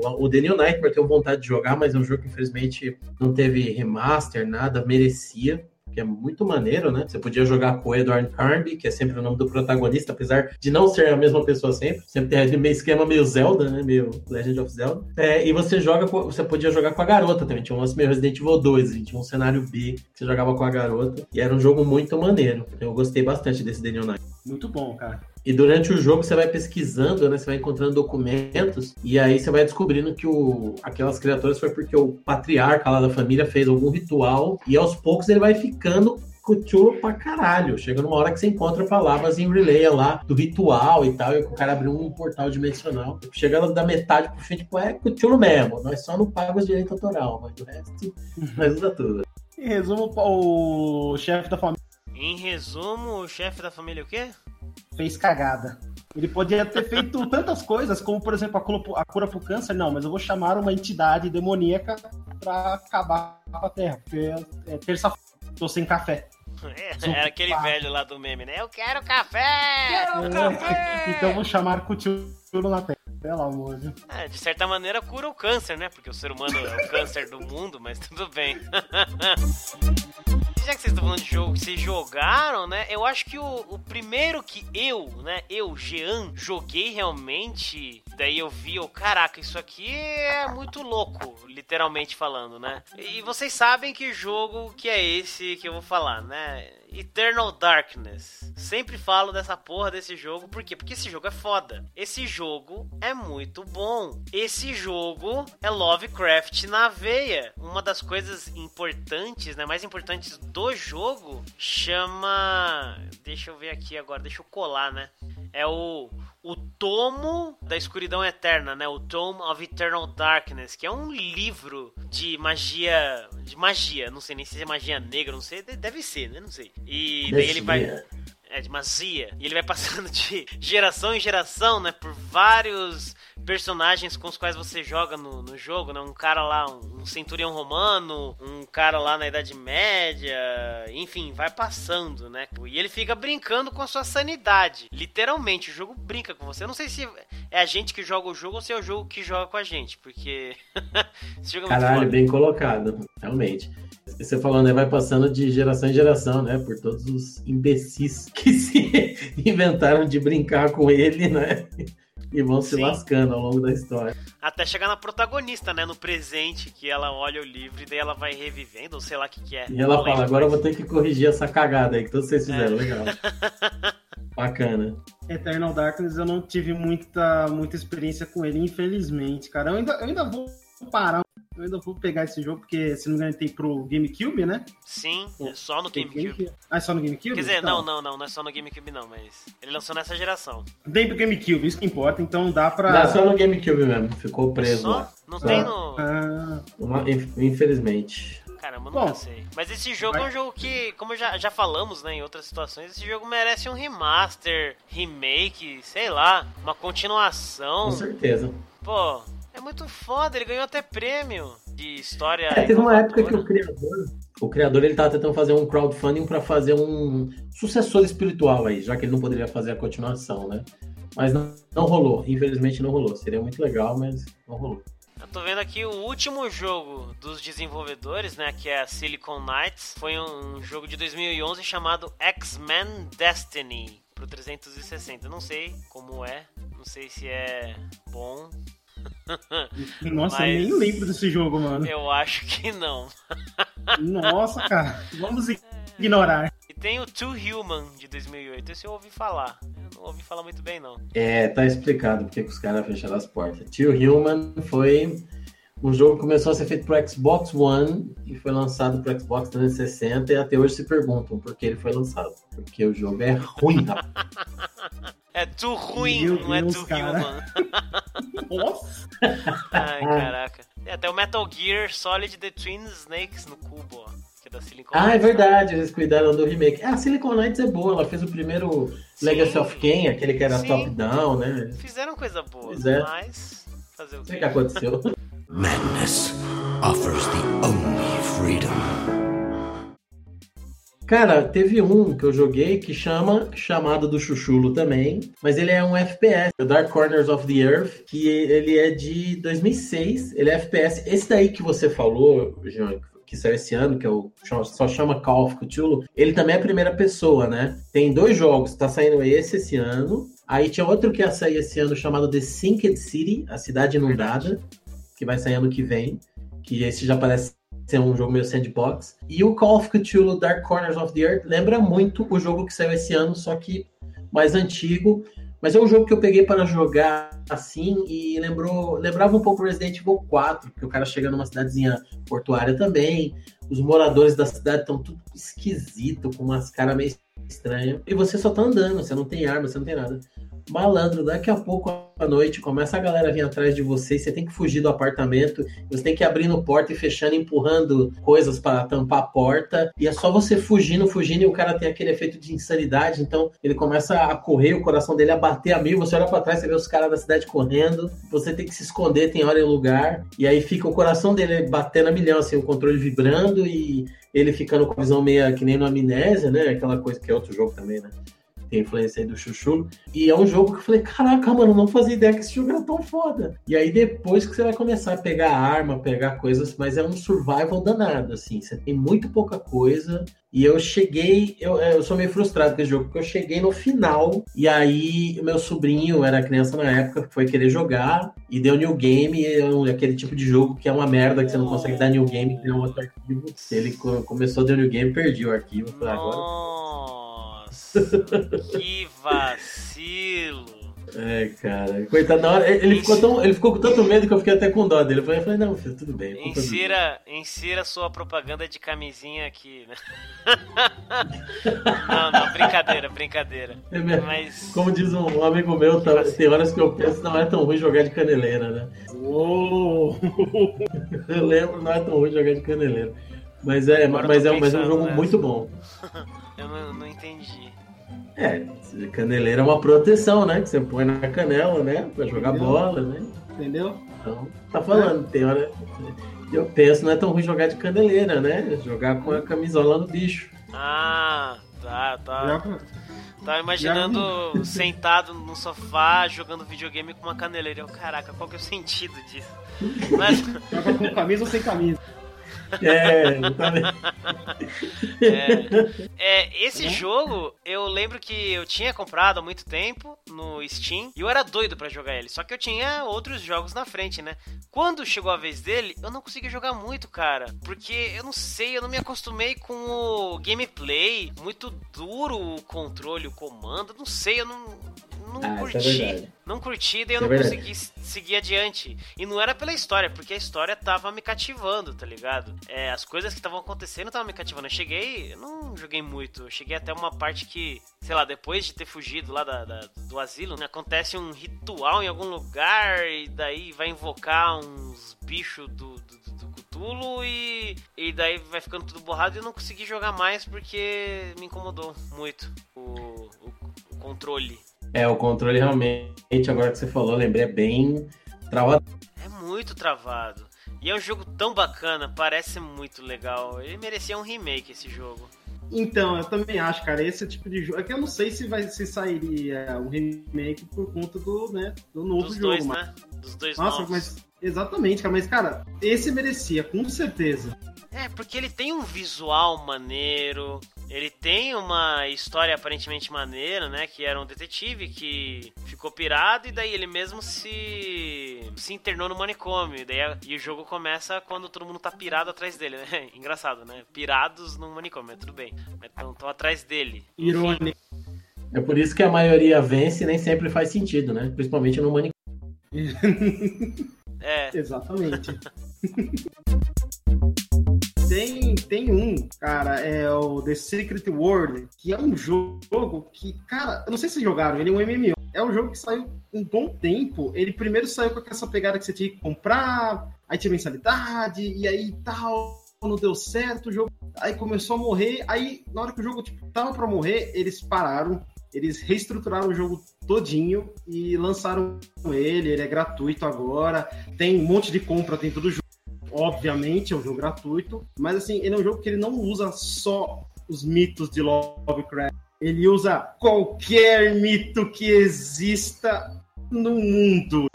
O, The New Nightmare tenho vontade de jogar, mas é um jogo que infelizmente não teve remaster, nada, merecia que é muito maneiro, né? Você podia jogar com o Edward Carnby, que é sempre o nome do protagonista, apesar de não ser a mesma pessoa sempre. Sempre tem meio esquema meio Zelda, né? Meio Legend of Zelda. É, e você joga com, você podia jogar com a garota também. Tinha um lance meio Resident Evil 2, assim, tinha um cenário B que você jogava com a garota. E era um jogo muito maneiro. Eu gostei bastante desse Daniel Knight. Muito bom, cara. E durante o jogo você vai pesquisando, né? Você vai encontrando documentos e aí você vai descobrindo que o, aquelas criaturas foi porque o patriarca lá da família fez algum ritual e aos poucos ele vai ficando Cthulhu pra caralho. Chega numa hora que você encontra palavras em relay lá do ritual e tal, e o cara abriu um portal dimensional. Chega da metade pro fim, tipo, é Cthulhu mesmo. Nós só não pagamos direito autoral, mas o resto nós usa tudo. Em resumo, o chefe da família. Em resumo, o chefe da família o quê? Fez cagada. Ele poderia ter feito tantas coisas, como, por exemplo, a cura, a cura pro câncer. Não, mas eu vou chamar uma entidade demoníaca para acabar com a Terra. Porque é, é terça-feira, tô sem café. É, era aquele velho lá do meme, né? Eu quero café! Quero é, café! Então vou chamar Cthulhu na Terra. Pelo amor de é, De certa maneira cura o câncer, né? Porque o ser humano é o câncer do mundo, mas tudo bem. [laughs] já que vocês estão falando de jogo que vocês jogaram, né? Eu acho que o, o primeiro que eu, né? Eu, Jean, joguei realmente. Daí eu vi, oh, caraca, isso aqui é muito louco, literalmente falando, né? E vocês sabem que jogo que é esse que eu vou falar, né? Eternal Darkness. Sempre falo dessa porra desse jogo, por quê? Porque esse jogo é foda. Esse jogo é muito bom. Esse jogo é Lovecraft na veia. Uma das coisas importantes, né, mais importantes do jogo, chama, deixa eu ver aqui agora, deixa eu colar, né? É o o Tomo da Escuridão Eterna, né? O Tome of Eternal Darkness, que é um livro de magia, de magia, não sei nem se é magia negra, não sei, deve ser, né? Não sei. E daí ele vai é de magia. E ele vai passando de geração em geração, né? Por vários personagens com os quais você joga no, no jogo, né? Um cara lá, um, um centurião romano, um cara lá na Idade Média, enfim, vai passando, né? E ele fica brincando com a sua sanidade. Literalmente, o jogo brinca com você. Eu não sei se é a gente que joga o jogo ou se é o jogo que joga com a gente, porque [laughs] esse jogo é muito Caralho, bem colocado, realmente. Você falando, né? Vai passando de geração em geração, né? Por todos os imbecis que [laughs] se inventaram de brincar com ele, né? e vão se Sim. lascando ao longo da história. Até chegar na protagonista, né? No presente, que ela olha o livro e daí ela vai revivendo, ou sei lá o que, que é. E ela fala, agora eu vou ter que corrigir essa cagada aí que todos vocês fizeram, é. legal. [laughs] Bacana. Eternal Darkness eu não tive muita, muita experiência com ele, infelizmente, cara. Eu ainda, eu ainda vou parar eu ainda vou pegar esse jogo, porque se não me engano tem pro GameCube, né? Sim, é só no GameCube. Ah, é só no GameCube? Quer dizer, então... não, não, não, não é só no GameCube não, mas ele lançou nessa geração. Tem pro GameCube, isso que importa, então dá pra... Dá só no GameCube mesmo, ficou preso só? lá. Não só. tem no... Ah... Uma, infelizmente. Caramba, não sei. Mas esse jogo é um jogo que, como já, já falamos né, em outras situações, esse jogo merece um remaster, remake, sei lá, uma continuação. Com certeza. Pô, é muito foda, ele ganhou até prêmio de história. É, teve uma época que o criador, o criador ele tava tentando fazer um crowdfunding para fazer um sucessor espiritual aí, já que ele não poderia fazer a continuação, né? Mas não, não rolou, infelizmente não rolou. Seria muito legal, mas não rolou. Eu tô vendo aqui o último jogo dos desenvolvedores, né, que é a Silicon Knights, foi um jogo de 2011 chamado X-Men Destiny pro 360. Não sei como é, não sei se é bom, [laughs] nossa, Mas eu nem lembro desse jogo, mano. Eu acho que não. [laughs] Nossa, cara. Vamos ignorar. E tem o Too Human de 2008. Esse eu ouvi falar. Eu não ouvi falar muito bem, não. É, tá explicado porque que os caras fecharam as portas. Too Human foi um jogo que começou a ser feito pro Xbox One e foi lançado pro Xbox 360 e até hoje se perguntam por que ele foi lançado. Porque o jogo é ruim, rapaz. [laughs] É tu ruim, Meu não é Deus, é tu cara. human. [laughs] Nossa! Ai, caraca. É, até o Metal Gear Solid The Twin Snakes no cubo, ó. Que é da Silicon Ah, é verdade, eles cuidaram do remake. Ah, a Silicon Knights é boa, ela fez o primeiro Sim. Legacy of Kain, aquele que era top-down, né? Fizeram coisa boa, é. mas... Fazer o que? O que aconteceu? [laughs] Madness offers the only freedom. Cara, teve um que eu joguei que chama Chamada do Chuchulo também, mas ele é um FPS, o Dark Corners of the Earth, que ele é de 2006, ele é FPS. Esse daí que você falou, Jean, que saiu esse ano, que é o só chama Call of Cthulhu, ele também é primeira pessoa, né? Tem dois jogos, tá saindo esse esse ano. Aí tinha outro que ia sair esse ano chamado The Sinked City, a cidade inundada, que vai sair ano que vem, que esse já parece ser um jogo meio sandbox. E o Call of Cthulhu Dark Corners of the Earth lembra muito o jogo que saiu esse ano, só que mais antigo. Mas é um jogo que eu peguei para jogar assim e lembrou, lembrava um pouco Resident Evil 4, porque o cara chega numa cidadezinha portuária também. Os moradores da cidade estão tudo esquisito, com umas caras meio estranhas. E você só tá andando, você não tem arma, você não tem nada. Malandro, daqui a pouco à noite começa a galera vir atrás de você, você tem que fugir do apartamento, você tem que ir abrindo porta e fechando, empurrando coisas para tampar a porta, e é só você fugindo, fugindo, e o cara tem aquele efeito de insanidade, então ele começa a correr, o coração dele a bater a mil, você olha para trás, você vê os caras da cidade correndo, você tem que se esconder, tem hora e lugar, e aí fica o coração dele batendo a milhão, assim, o controle vibrando e ele ficando com a visão meio que nem no Amnésia, né? Aquela coisa que é outro jogo também, né? Tem influência aí do Chuchu. E é um jogo que eu falei, caraca, mano, não fazia ideia que esse jogo era tão foda. E aí depois que você vai começar a pegar arma, pegar coisas, mas é um survival danado, assim. Você tem muito pouca coisa. E eu cheguei, eu, eu sou meio frustrado com esse jogo, porque eu cheguei no final, e aí meu sobrinho era criança na época, foi querer jogar, e deu new game, é aquele tipo de jogo que é uma merda, que você não consegue dar new game, criar um outro arquivo. Ele começou a dar new game, perdi o arquivo, agora que vacilo. É, cara. Coitado, na hora, ele, ficou tão, ele ficou com tanto medo que eu fiquei até com dó dele. Eu falei, não, filho, tudo bem. Insira, insira sua propaganda de camisinha aqui, né? [laughs] não, não, brincadeira, brincadeira. É Mas... Como diz um amigo meu, tá, tem horas que eu penso não é tão ruim jogar de caneleira, né? Uou! eu lembro, não é tão ruim jogar de caneleira. Mas é, mas é, mas é um jogo nessa. muito bom. [laughs] eu não, não entendi. É, caneleira é uma proteção, né? Que você põe na canela, né? Pra jogar Entendeu? bola, né? Entendeu? Então, tá falando, é. tem hora. Eu penso, não é tão ruim jogar de caneleira, né? Jogar com a camisola no bicho. Ah, tá, tá. Tava imaginando sentado no sofá jogando videogame com uma caneleira. Eu, caraca, qual que é o sentido disso? Mas... Joga com camisa ou sem camisa? É, é, é, esse jogo, eu lembro que eu tinha comprado há muito tempo no Steam e eu era doido para jogar ele. Só que eu tinha outros jogos na frente, né? Quando chegou a vez dele, eu não consegui jogar muito, cara. Porque eu não sei, eu não me acostumei com o gameplay. Muito duro o controle, o comando. Não sei, eu não não ah, é curti. É não curti, daí eu é não verdade. consegui seguir adiante. E não era pela história, porque a história tava me cativando, tá ligado? É, as coisas que estavam acontecendo estavam me cativando. Eu cheguei, eu não joguei muito. Eu cheguei até uma parte que, sei lá, depois de ter fugido lá da, da, do asilo, né, acontece um ritual em algum lugar e daí vai invocar uns bichos do, do Cthulhu e, e daí vai ficando tudo borrado e eu não consegui jogar mais porque me incomodou muito o, o, o controle. É, o controle realmente, agora que você falou, lembrei, é bem travado. É muito travado. E é um jogo tão bacana, parece muito legal. Ele merecia um remake esse jogo. Então, eu também acho, cara, esse tipo de jogo. É que eu não sei se vai se sairia um remake por conta do, né, do novo Dos jogo. Dois, mas... né? Dos dois Nossa, novos. mas exatamente, cara, mas cara, esse merecia, com certeza. É, porque ele tem um visual maneiro, ele tem uma história aparentemente maneira, né? Que era um detetive que ficou pirado e daí ele mesmo se se internou no manicômio. E, daí, e o jogo começa quando todo mundo tá pirado atrás dele, né? [laughs] Engraçado, né? Pirados no manicômio, tudo bem. Mas estão atrás dele. Irônico. É por isso que a maioria vence e nem sempre faz sentido, né? Principalmente no manicômio. [laughs] é. Exatamente. [laughs] Tem, tem um, cara, é o The Secret World, que é um jogo que, cara, eu não sei se jogaram, ele é um MMO. É um jogo que saiu um bom tempo. Ele primeiro saiu com essa pegada que você tinha que comprar, aí tinha mensalidade, e aí tal, não deu certo, o jogo. Aí começou a morrer, aí na hora que o jogo tipo, tava pra morrer, eles pararam, eles reestruturaram o jogo todinho e lançaram ele, ele é gratuito agora, tem um monte de compra dentro do jogo obviamente é um jogo gratuito, mas assim, ele é um jogo que ele não usa só os mitos de Lovecraft. Ele usa qualquer mito que exista no mundo.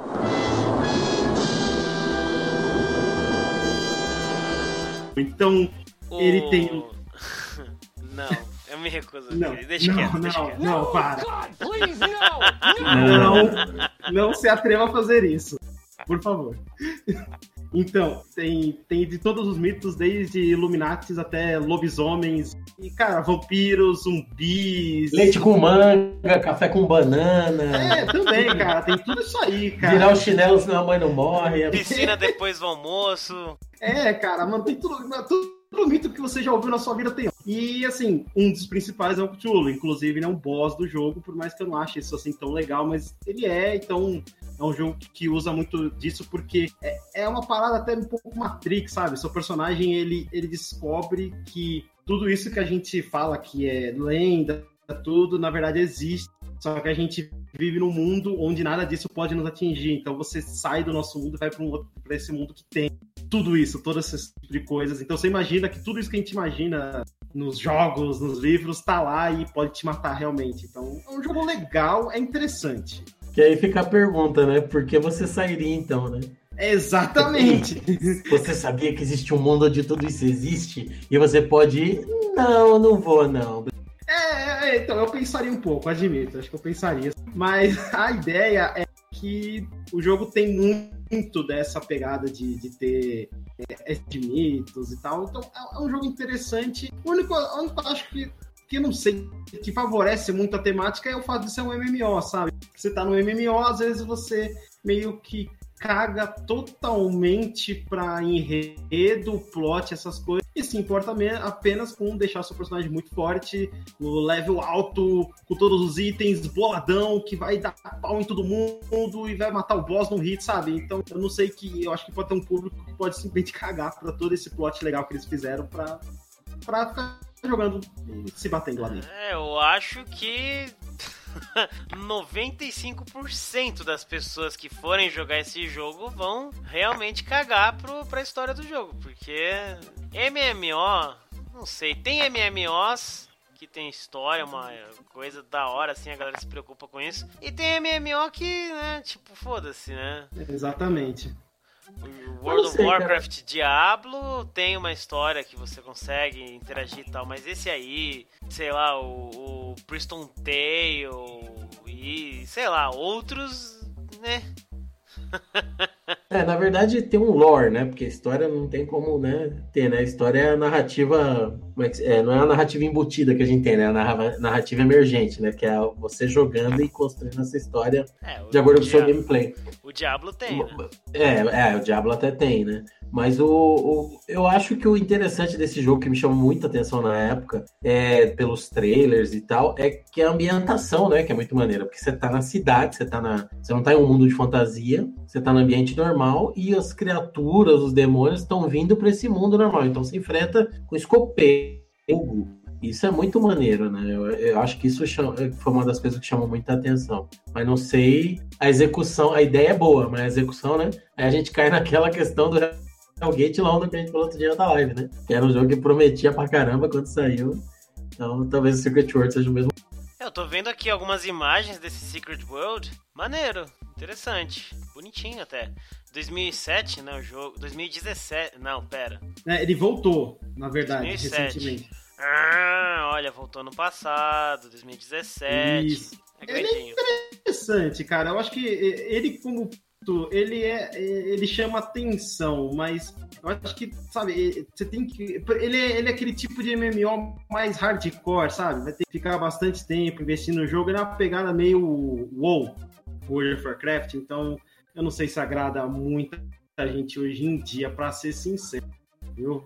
Então, oh. ele tem. [laughs] Não, me recuso. Não, deixa não, quieto, não, deixa quieto. não, para. não, não se atreva a fazer isso. Por favor. Então, tem, tem de todos os mitos, desde Illuminatis até lobisomens, e, cara, vampiros, zumbis. Leite com manga, café com banana. É, também, cara, tem tudo isso aí, cara. Virar o chinelo senão a mãe não morre. Piscina depois do almoço. É, cara, mano, tem tudo, tudo mito que você já ouviu na sua vida tem. E assim, um dos principais é o Cthulhu, inclusive ele é um boss do jogo, por mais que eu não ache isso assim tão legal, mas ele é, então é um jogo que usa muito disso porque é, é uma parada até um pouco Matrix, sabe? Seu personagem ele, ele descobre que tudo isso que a gente fala que é lenda, tudo, na verdade existe. Só que a gente vive num mundo onde nada disso pode nos atingir. Então você sai do nosso mundo e vai para um esse mundo que tem tudo isso, todas essas tipo de coisas. Então você imagina que tudo isso que a gente imagina nos jogos, nos livros, tá lá e pode te matar realmente. Então é um jogo legal, é interessante. Que aí fica a pergunta, né? Por que você sairia então, né? Exatamente. [laughs] Você sabia que existe um mundo onde tudo isso existe e você pode ir? Não, não vou, não. É, é, então eu pensaria um pouco, admito, acho que eu pensaria. Mas [laughs] a ideia é que o jogo tem muito dessa pegada de, de ter é, de mitos e tal. Então é, é um jogo interessante. O único, o único acho que que não sei, que favorece muito a temática é o fato de ser um MMO, sabe? Você tá no MMO, às vezes você meio que caga totalmente pra enredo, plot, essas coisas. E se importa apenas com deixar seu personagem muito forte, no level alto, com todos os itens, boladão, que vai dar pau em todo mundo e vai matar o boss num hit, sabe? Então eu não sei que. Eu acho que pode ter um público que pode simplesmente [laughs] cagar pra todo esse plot legal que eles fizeram pra, pra ficar jogando e se batendo lá dentro. É, eu acho que [laughs] 95% das pessoas que forem jogar esse jogo vão realmente cagar pro, pra história do jogo, porque MMO, não sei, tem MMOs que tem história, uma coisa da hora, assim, a galera se preocupa com isso. E tem MMO que, né, tipo, foda-se, né? Exatamente. World sei, of Warcraft cara. Diablo tem uma história que você consegue interagir e tal, mas esse aí, sei lá, o, o Priston Tale e sei lá, outros, né? [laughs] É, na verdade tem um lore, né? Porque a história não tem como, né, ter, né? A história é a narrativa, é, é, não é a narrativa embutida que a gente tem, né? A narrativa emergente, né? Que é você jogando e construindo essa história é, de acordo com o seu gameplay. O Diablo tem, né? É, é, o Diablo até tem, né? Mas o, o, eu acho que o interessante desse jogo que me chamou muita atenção na época, é, pelos trailers e tal, é que a ambientação, né? Que é muito maneira, porque você tá na cidade, você tá na. Você não tá em um mundo de fantasia, você tá no ambiente normal e as criaturas, os demônios, estão vindo para esse mundo normal. Então você enfrenta com escopeiro. Isso é muito maneiro, né? Eu, eu acho que isso chama, foi uma das coisas que chamou muita atenção. Mas não sei, a execução, a ideia é boa, mas a execução, né? Aí a gente cai naquela questão do Hellgate lá onde a gente falou outro dia da live, né? Que era um jogo que prometia pra caramba quando saiu. Então talvez o Secret World seja o mesmo. Eu tô vendo aqui algumas imagens desse Secret World. Maneiro, interessante, bonitinho até. 2007, né, o jogo. 2017, não, pera. É, ele voltou, na verdade, 2007. recentemente. Ah, olha, voltou no passado, 2017. Isso. É ele é interessante, cara. Eu acho que ele, como ele é ele chama atenção, mas eu acho que, sabe, você tem que. Ele é, ele é aquele tipo de MMO mais hardcore, sabe? Vai ter que ficar bastante tempo investindo no jogo. Ele é uma pegada meio WoW, World of Warcraft, então eu não sei se agrada muita gente hoje em dia, para ser sincero. Eu,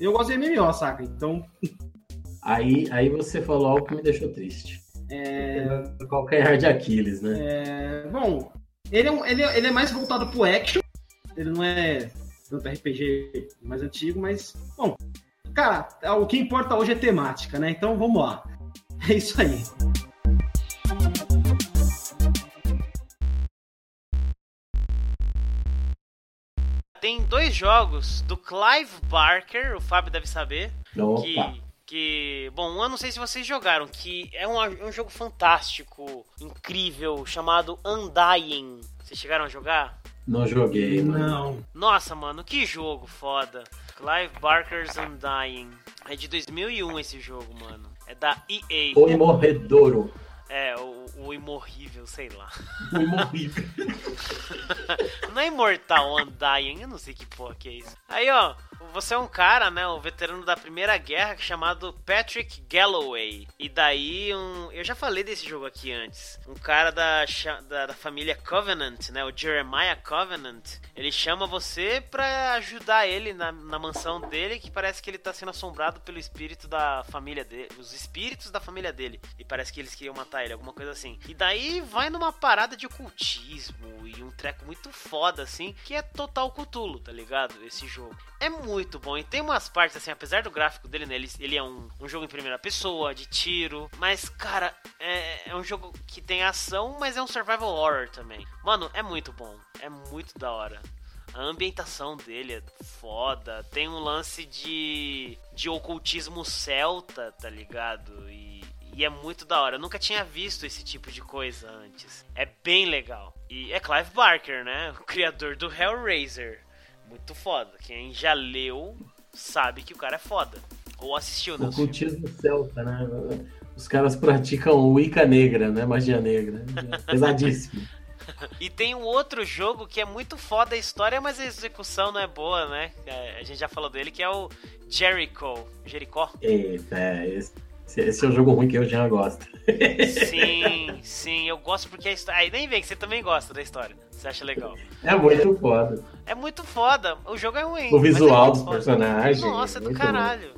eu gosto de MMO, saca? Então. [laughs] Aí, aí você falou algo que me deixou triste. É... Qualquer hard Aquiles, né? É... Bom, ele é, ele, é, ele é mais voltado pro action. Ele não é tanto RPG mais antigo, mas. Bom, cara, o que importa hoje é temática, né? Então vamos lá. [laughs] É isso aí. Tem dois jogos do Clive Barker, o Fábio deve saber, Opa. que que, bom, eu não sei se vocês jogaram, que é um, um jogo fantástico, incrível, chamado Undying. Vocês chegaram a jogar? Não joguei, não. Nossa, mano, que jogo foda. Clive Barker's Undying. É de 2001 esse jogo, mano. É da EA. O Imorredouro. É, o, o imorrível, sei lá. O imorrível. [laughs] não é imortal Undying, eu não sei que porra que é isso. Aí, ó, você é um cara, né, um veterano da Primeira Guerra chamado Patrick Galloway. E daí um, eu já falei desse jogo aqui antes. Um cara da, da, da família Covenant, né, o Jeremiah Covenant. Ele chama você pra ajudar ele na, na mansão dele, que parece que ele tá sendo assombrado pelo espírito da família dele, os espíritos da família dele. E parece que eles queriam matar ele, alguma coisa assim. E daí vai numa parada de ocultismo e um treco muito foda assim, que é total Cthulhu, tá ligado? Esse jogo. É muito bom. E tem umas partes, assim, apesar do gráfico dele, né? Ele, ele é um, um jogo em primeira pessoa, de tiro. Mas, cara, é, é um jogo que tem ação, mas é um survival horror também. Mano, é muito bom. É muito da hora. A ambientação dele é foda. Tem um lance de, de ocultismo celta, tá ligado? E, e é muito da hora. Eu nunca tinha visto esse tipo de coisa antes. É bem legal. E é Clive Barker, né? O criador do Hellraiser. Muito foda. Quem já leu sabe que o cara é foda. Ou assistiu, né? Ocultismo celta, né? Os caras praticam Wicca negra, né? Magia negra. [laughs] Pesadíssimo. e tem um outro jogo que é muito foda a história, mas a execução não é boa, né? É, a gente já falou dele, que é o Jericho. Jericho? Eita, é, esse, esse é o jogo ruim que eu já gosto. sim, sim, eu gosto porque a história. Aí nem vem que você também gosta da história. Você acha legal? É muito foda. É muito foda. O jogo é ruim. O visual é dos personagens. Nossa, é do caralho.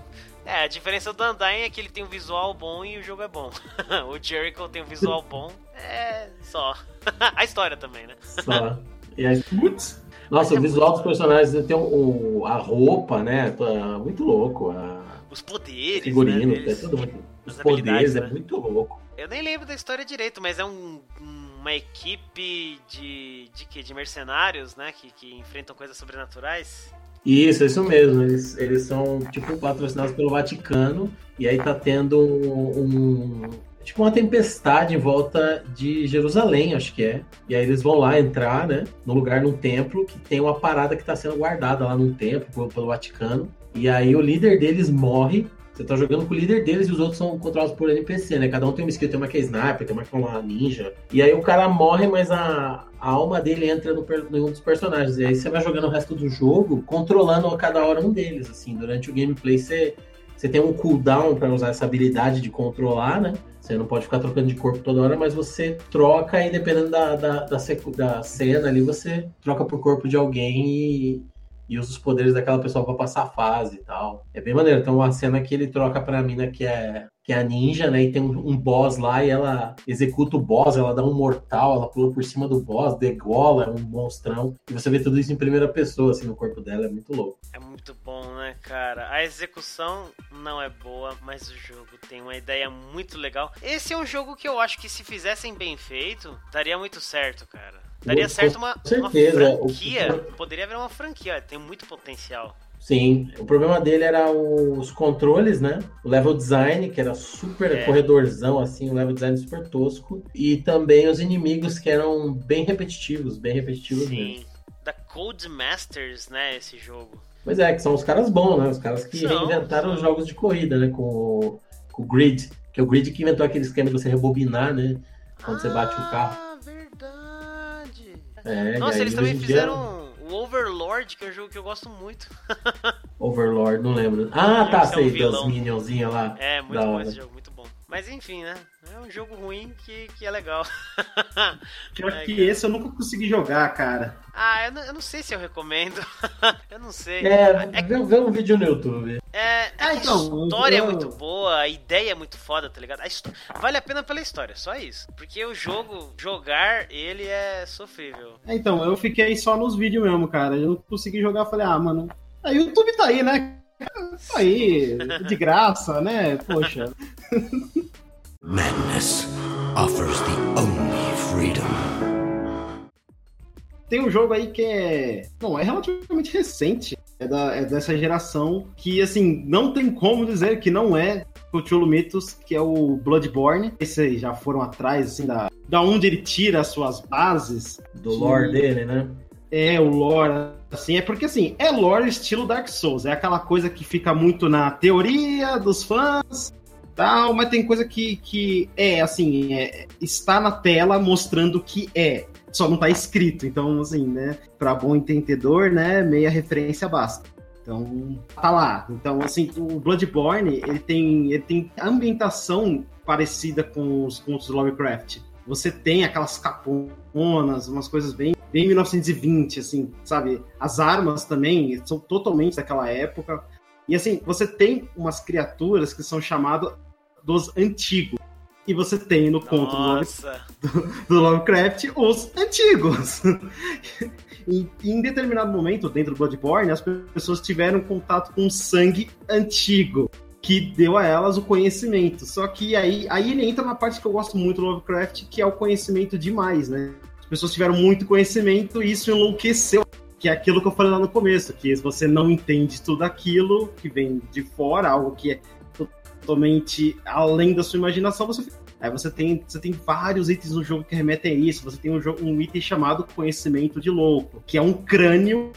É, a diferença do Undyne é que ele tem um visual bom e o jogo é bom. [laughs] o Jericho tem um visual bom, é só. [laughs] a história também, né? Só. E aí, putz. Nossa, o visual dos personagens tem um, a roupa, né? Tá muito louco. A... Os poderes. Figurino, né, é tudo muito. Os poderes é né? é muito louco. Eu nem lembro da história direito, mas é um, uma equipe de. de quê? De mercenários, né? Que, que enfrentam coisas sobrenaturais. Isso, isso mesmo. Eles, eles são, tipo, patrocinados pelo Vaticano. E aí tá tendo um. tipo uma tempestade em volta de Jerusalém, acho que é. E aí eles vão lá entrar, né, no lugar, num templo, que tem uma parada que está sendo guardada lá num templo pelo Vaticano. E aí o líder deles morre você tá jogando com o líder deles e os outros são controlados por NPC, né? Cada um tem uma skill, tem uma que é sniper, tem uma que é uma ninja. E aí o cara morre, mas a, a alma dele entra no, em um dos personagens. E aí você vai jogando o resto do jogo, controlando a cada hora um deles, assim. Durante o gameplay você, você tem um cooldown para usar essa habilidade de controlar, né? Você não pode ficar trocando de corpo toda hora, mas você troca e dependendo da, da, da, da cena ali, você troca pro corpo de alguém e e usa os poderes daquela pessoa para passar a fase e tal. É bem maneiro. Então, uma cena que ele troca pra mina que é, que é a ninja, né? E tem um, um, boss lá e ela executa o boss, ela dá um mortal, ela pula por cima do boss, degola, é um monstrão. E você vê tudo isso em primeira pessoa, assim, no corpo dela. É muito louco. É muito bom, né, cara? A execução não é boa, mas o jogo tem uma ideia muito legal. Esse é um jogo que eu acho que se fizessem bem feito, daria muito certo, cara. Daria certo uma, uma franquia. Poderia haver uma franquia, tem muito potencial. Sim, o problema dele era os controles, né? O level design, que era super é. corredorzão, assim, o level design super tosco. E também os inimigos que eram bem repetitivos, bem repetitivos Sim. mesmo. Da Codemasters, né, esse jogo. Pois é, que são os caras bons, né? Os caras que são, reinventaram são. os jogos de corrida, né? Com o, com o Grid, que é o Grid que inventou aquele esquema de você rebobinar, né? Quando ah. você bate o carro. É, Nossa, eles também fizeram dia... o Overlord, que é um jogo que eu gosto muito. [laughs] Overlord, não lembro. Ah, tá, sei, é um das minionzinhas lá. É, muito bom esse jogo, muito. Mas enfim, né? É um jogo ruim que, que é legal. [laughs] Pior é, que cara. esse eu nunca consegui jogar, cara. Ah, eu não, eu não sei se eu recomendo. [laughs] eu não sei. É, é vê, vê um vídeo no YouTube. É, é a então, história eu... é muito boa, a ideia é muito foda, tá ligado? A Vale a pena pela história, só isso. Porque o jogo, jogar, ele é sofrível. É, então, eu fiquei só nos vídeos mesmo, cara. Eu não consegui jogar, falei, ah, mano. A YouTube tá aí, né? Tá aí, de graça, né? Poxa. Madness offers the only freedom. Tem um jogo aí que é. Não, é relativamente recente. É, da, é dessa geração que, assim, não tem como dizer que não é o Cholo Mythos, que é o Bloodborne. Esses já foram atrás, assim, da, da onde ele tira as suas bases. Do que... lore dele, né? É, o lore, assim, é porque, assim, é lore estilo Dark Souls. É aquela coisa que fica muito na teoria dos fãs, tal, mas tem coisa que, que é, assim, é, está na tela mostrando que é, só não está escrito. Então, assim, né, para bom entendedor, né, meia referência basta. Então, tá lá. Então, assim, o Bloodborne, ele tem, ele tem ambientação parecida com os contos Lovecraft. Você tem aquelas caponas, umas coisas bem, bem 1920, assim, sabe? As armas também são totalmente daquela época. E assim, você tem umas criaturas que são chamadas dos antigos. E você tem no conto do, do, Lovecraft os antigos. [laughs] e em determinado momento, dentro do Bloodborne, as pessoas tiveram contato com sangue antigo que deu a elas o conhecimento. Só que aí, aí ele entra na parte que eu gosto muito do Lovecraft, que é o conhecimento demais, né? As pessoas tiveram muito conhecimento e isso enlouqueceu. Que é aquilo que eu falei lá no começo, que você não entende tudo aquilo que vem de fora, algo que é totalmente além da sua imaginação, você Aí você tem, você tem vários itens no jogo que remetem a isso. Você tem um, um item chamado Conhecimento de Louco, que é um crânio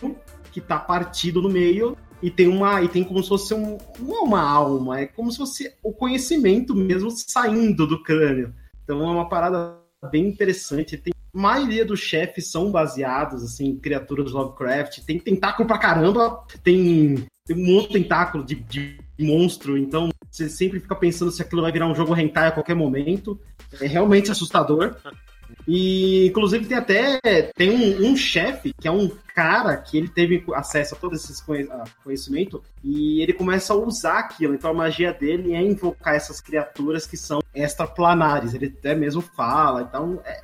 que tá partido no meio e tem uma e tem como se fosse um, é uma alma, é como se fosse o conhecimento mesmo saindo do crânio. Então é uma parada bem interessante. Tem, maioria dos chefes são baseados assim, em criaturas Lovecraft. Tem tentáculo pra caramba, tem, tem um monte de tentáculo de, de monstro, então você sempre fica pensando se aquilo vai virar um jogo hentai a qualquer momento. É realmente assustador. E, inclusive, tem até tem um, um chefe, que é um cara que ele teve acesso a todo esse conhecimento, e ele começa a usar aquilo. Então, a magia dele é invocar essas criaturas que são extraplanares. Ele até mesmo fala. Então, é,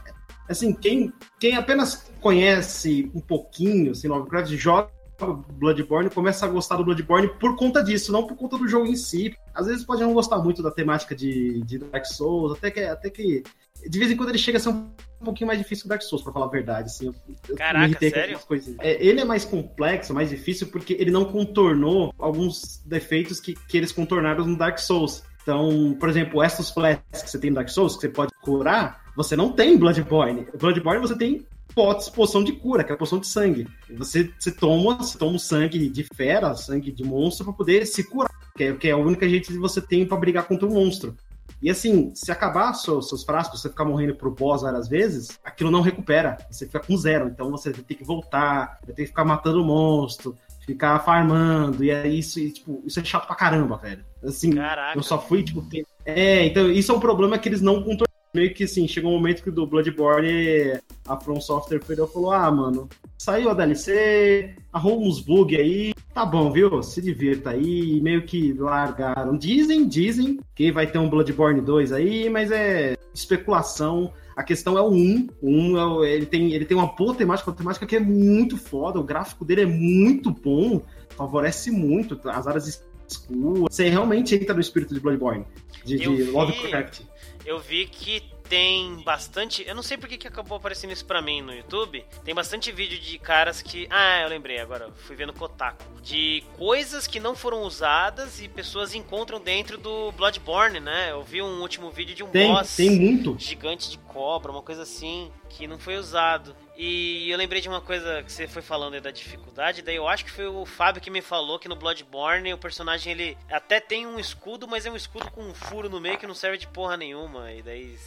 assim, quem, quem apenas conhece um pouquinho, assim, Lovecraft, joga Bloodborne começa a gostar do Bloodborne por conta disso, não por conta do jogo em si. Às vezes pode não gostar muito da temática de, de Dark Souls, até que, até que de vez em quando ele chega a ser um, um pouquinho mais difícil que Dark Souls, pra falar a verdade. Assim, eu, eu Caraca, sério? É, ele é mais complexo, mais difícil, porque ele não contornou alguns defeitos que, que eles contornaram no Dark Souls. Então, por exemplo, essas flats que você tem no Dark Souls, que você pode curar, você não tem Bloodborne. Bloodborne você tem potes, poção de cura, que é a poção de sangue. Você, você toma, você toma sangue de fera, sangue de monstro, para poder se curar. Que é, que é a única jeito que você tem para brigar contra o monstro. E assim, se acabar seus, seus frascos, você ficar morrendo pro boss várias vezes, aquilo não recupera. Você fica com zero. Então você vai ter que voltar, vai ter que ficar matando o monstro, ficar farmando. E é isso, e, tipo, isso é chato pra caramba, velho. Assim, Caraca. eu só fui, tipo. Ter... É, então isso é um problema que eles não contornam meio que assim, chegou um momento que do Bloodborne a From Software perdeu falou: ah, mano, saiu a DLC, arruma uns bugs aí, tá bom, viu? Se divirta aí, meio que largaram. Dizem, dizem que vai ter um Bloodborne 2 aí, mas é especulação. A questão é o 1. O 1 é, ele, tem, ele tem uma boa temática, uma temática que é muito foda, o gráfico dele é muito bom, favorece muito as áreas escuras. Você realmente entra no espírito de Bloodborne, de, de Lovecraft eu vi que tem bastante. Eu não sei porque que acabou aparecendo isso pra mim no YouTube. Tem bastante vídeo de caras que. Ah, eu lembrei agora, fui vendo Kotaku. De coisas que não foram usadas e pessoas encontram dentro do Bloodborne, né? Eu vi um último vídeo de um tem, boss tem muito. gigante de cobra, uma coisa assim, que não foi usado. E eu lembrei de uma coisa que você foi falando aí da dificuldade, daí eu acho que foi o Fábio que me falou que no Bloodborne o personagem ele até tem um escudo, mas é um escudo com um furo no meio que não serve de porra nenhuma. E daí,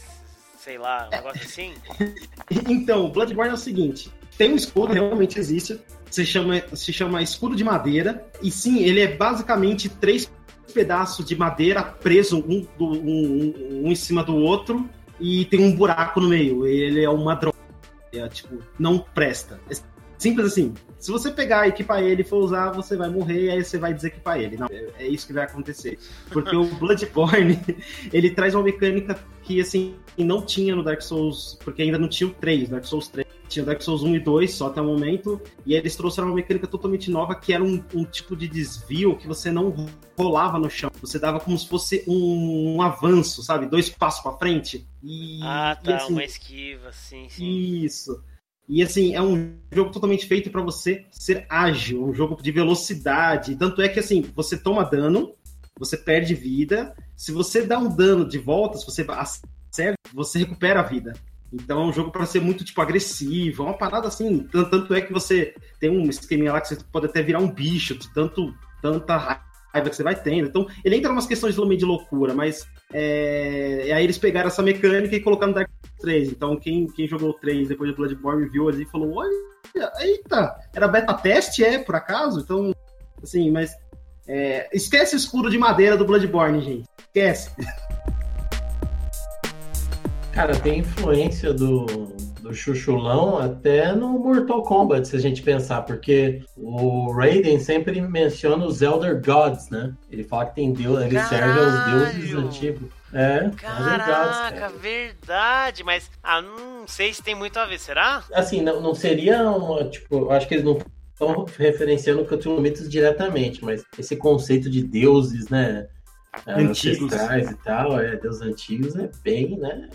sei lá, um negócio assim. [laughs] então, Bloodborne é o seguinte: tem um escudo, realmente existe. Se chama, se chama escudo de madeira. E sim, ele é basicamente três pedaços de madeira preso um, do, um, um em cima do outro e tem um buraco no meio. Ele é uma droga é, tipo, não presta. É simples assim. Se você pegar, equipar ele e for usar, você vai morrer e aí você vai desequipar ele. Não, é, é isso que vai acontecer. Porque o [laughs] Bloodborne, [laughs] ele traz uma mecânica que, assim, não tinha no Dark Souls, porque ainda não tinha o 3, Dark Souls 3. Tinha Dark Souls 1 e 2 só até o momento, e eles trouxeram uma mecânica totalmente nova, que era um, um tipo de desvio que você não rolava no chão. Você dava como se fosse um, um avanço, sabe? Dois passos para frente. E, ah, tá, e, assim, uma esquiva, sim, sim. Isso. E assim, é um jogo totalmente feito para você ser ágil, um jogo de velocidade. Tanto é que assim, você toma dano, você perde vida. Se você dá um dano de volta, se você acerta, você recupera a vida. Então é um jogo para ser muito tipo agressivo, é uma parada assim. Tanto é que você tem um esqueminha lá que você pode até virar um bicho de tanto tanta raiva que você vai tendo. Então, ele entra umas questões de, de loucura, mas é... aí eles pegaram essa mecânica e colocaram no Dark 3. Então, quem, quem jogou o 3 depois de Bloodborne viu ali e falou: Olha, eita, era beta teste, é, por acaso? Então, assim, mas. É... esquece o escudo de madeira do Bloodborne, gente. Esquece. Cara, tem influência do, do Chuchulão até no Mortal Kombat, se a gente pensar, porque o Raiden sempre menciona os Elder Gods, né? Ele fala que tem Deus, ele Caralho. serve aos deuses antigos. É, Caraca, verdade, mas ah, não sei se tem muito a ver, será? Assim, não, não seria uma, tipo, acho que eles não estão referenciando Cthulhu Mitos diretamente, mas esse conceito de deuses, né? Antigos. Ancestrais e tal, é, deuses antigos é bem, né?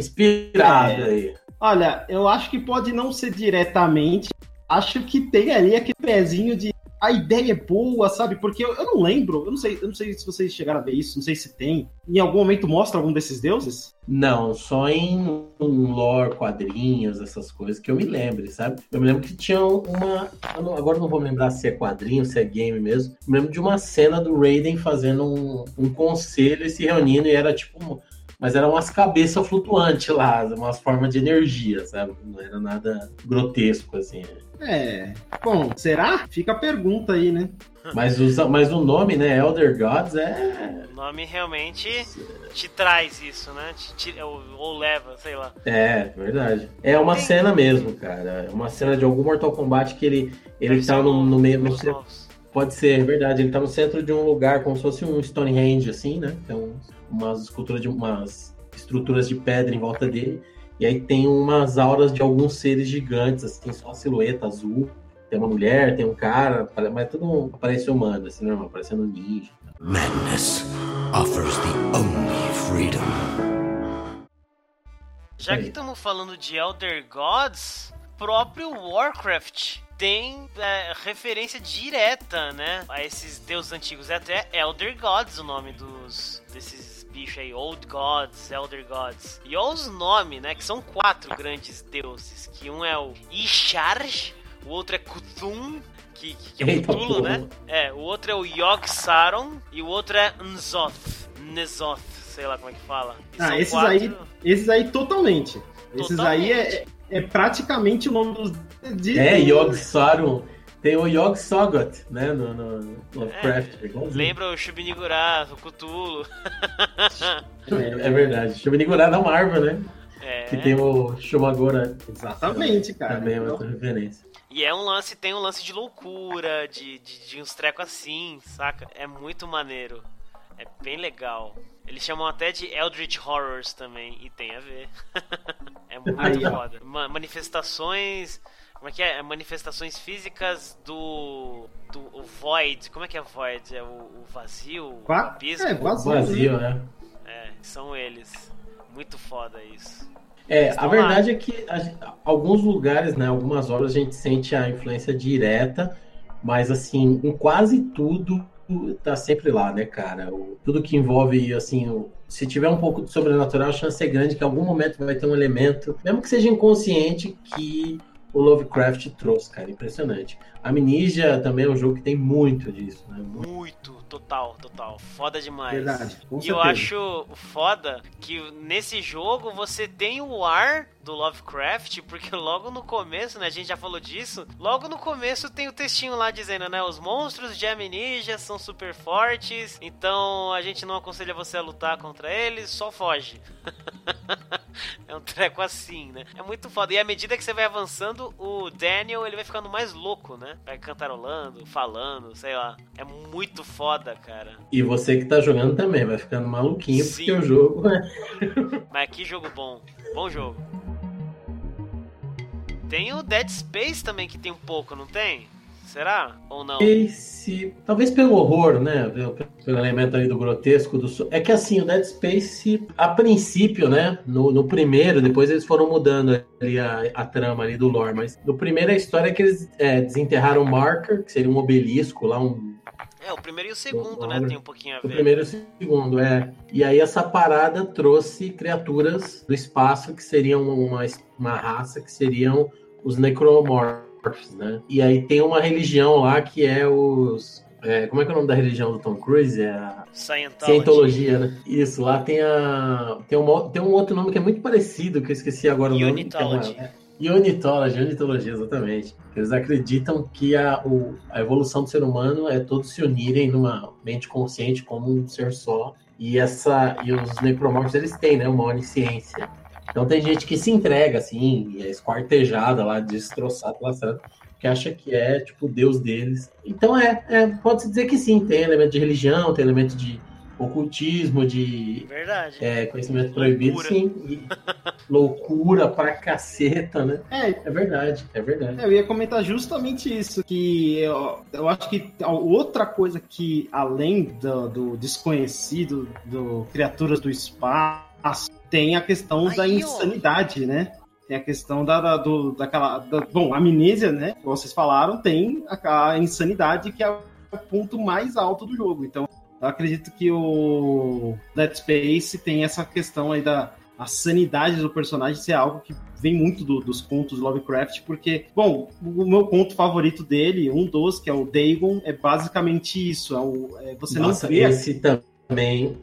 inspirado é. aí. Olha, eu acho que pode não ser diretamente. Acho que tem ali aquele pezinho de a ideia é boa, sabe? Porque eu, eu, não lembro, eu não sei, eu não sei se vocês chegaram a ver isso, não sei se tem. Em algum momento mostra algum desses deuses? Não, só em um lore, quadrinhos, essas coisas que eu me lembro, sabe? Eu me lembro que tinha uma. Não, agora não vou lembrar se é quadrinho, se é game mesmo. Eu me lembro de uma cena do Raiden fazendo um, um conselho e se reunindo, e era tipo mas eram umas cabeças flutuantes lá, umas formas de energia, sabe? Não era nada grotesco, assim. É. Bom, será? Fica a pergunta aí, né? Mas, usa, mas o nome, né? Elder Gods é. O nome realmente te traz isso, né? Te, te, ou, ou, leva, sei lá. É, verdade. É uma Tem... cena mesmo, cara. É uma cena de algum Mortal Kombat que ele, ele tá no, no meio. No Pode ser, é verdade. Ele tá no centro de um lugar como se fosse um Stonehenge, assim, né? Então, umas esculturas de umas estruturas de pedra em volta dele. E aí tem umas auras de alguns seres gigantes, assim, só silhueta azul. Tem uma mulher, tem um cara, mas tudo aparece humano, assim, normal, parecendo um ninja. Madness offers the only freedom. Já que estamos falando de Elder Gods, próprio Warcraft tem é, referência direta, né, a esses deuses antigos. É até Elder Gods o nome dos desses bicho aí, Old Gods, Elder Gods. E olha os nomes, né? Que são quatro grandes deuses. Que um é o Isharj, o outro é Kuthum, que, que, é o Cthulhu, né? É, o outro é o Yogg Saron e o outro é Nzoth. Nezoth, sei lá como é que fala. E ah, esses quatro... aí, esses aí totalmente. totalmente. Esses aí é, é praticamente o nome dos. De... É, Yogg Saron. Tem o Yogg Soggoth, né, no, no Lovecraft. É, lembra o Shubinigurá, o Cthulhu. [laughs] é, é verdade. Shubinigurá da Marvel, né? É. Que tem o Shumagora. Exatamente, cara. Também é outra referência. E é um lance, tem um lance de loucura, de, de, de uns trecos assim, saca? É muito maneiro. É bem legal. Eles chamam até de Eldritch Horrors também, e tem a ver. [laughs] é muito Aí, foda. Ma manifestações. Como é que é? Manifestações físicas do. do o Void. Como é que é Void? É o, o vazio? Qua? O abismo? É, vazio, vazio né? É, são eles. Muito foda isso. É, a verdade lá. é que a, alguns lugares, né, algumas obras a gente sente a influência direta, mas assim, em quase tudo tá sempre lá, né, cara? O, tudo que envolve, assim, o, se tiver um pouco de sobrenatural, a chance é grande que em algum momento vai ter um elemento, mesmo que seja inconsciente, que o Lovecraft trouxe, cara. Impressionante. Amnesia também é um jogo que tem muito disso, né? Muito, total, total. Foda demais. Verdade. e eu acho foda que nesse jogo você tem o ar do Lovecraft, porque logo no começo, né, a gente já falou disso, logo no começo tem o textinho lá dizendo, né, os monstros de Amnesia são super fortes, então a gente não aconselha você a lutar contra eles, só foge. [laughs] é um treco assim, né? É muito foda. E à medida que você vai avançando, o Daniel, ele vai ficando mais louco, né? Vai cantarolando, falando, sei lá. É muito foda, cara. E você que tá jogando também vai ficando maluquinho, Sim. porque o jogo é... [laughs] Mas que jogo bom. Bom jogo. Tem o Dead Space também que tem um pouco, não tem? Será? Ou não? Space, talvez pelo horror, né? Pelo elemento ali do grotesco. Do... É que assim, o Dead Space, a princípio, né? No, no primeiro, depois eles foram mudando ali a, a trama ali do lore, mas no primeiro a história é que eles é, desenterraram o Marker, que seria um obelisco lá, um é, o primeiro e o segundo, né? Tem um pouquinho a ver. O primeiro e o segundo, é. E aí essa parada trouxe criaturas do espaço que seriam uma, uma raça que seriam os necromorphs, né? E aí tem uma religião lá que é os é, como é que é o nome da religião do Tom Cruise? É a Scientologia, né? Isso, lá tem a. Tem um, tem um outro nome que é muito parecido, que eu esqueci agora o nome. Unitology. É, Unitology, Unitologia, exatamente. Eles acreditam que a, o, a evolução do ser humano é todos se unirem numa mente consciente como um ser só. E essa e os necromorfos eles têm, né, uma onisciência. Então tem gente que se entrega assim, é esquartejada lá, destroçada, lastrada, que acha que é tipo o deus deles. Então é, é pode se dizer que sim, tem elemento de religião, tem elemento de ocultismo, de é, conhecimento proibido, loucura. sim. E loucura pra caceta, né? É, é verdade, é verdade. É, eu ia comentar justamente isso, que eu, eu acho que outra coisa que, além do, do desconhecido, do criaturas do espaço, tem a questão Aí, da insanidade, ó. né? Tem a questão da, da do, daquela. Da, bom, a amnésia, né? Como vocês falaram, tem a, a insanidade que é o ponto mais alto do jogo. Então, eu acredito que o Dead Space tem essa questão aí da a sanidade do personagem ser algo que vem muito do, dos contos do Lovecraft, porque, bom, o meu conto favorito dele, um dos, que é o Dagon, é basicamente isso. É o, é, você Nossa, não vê. Esse também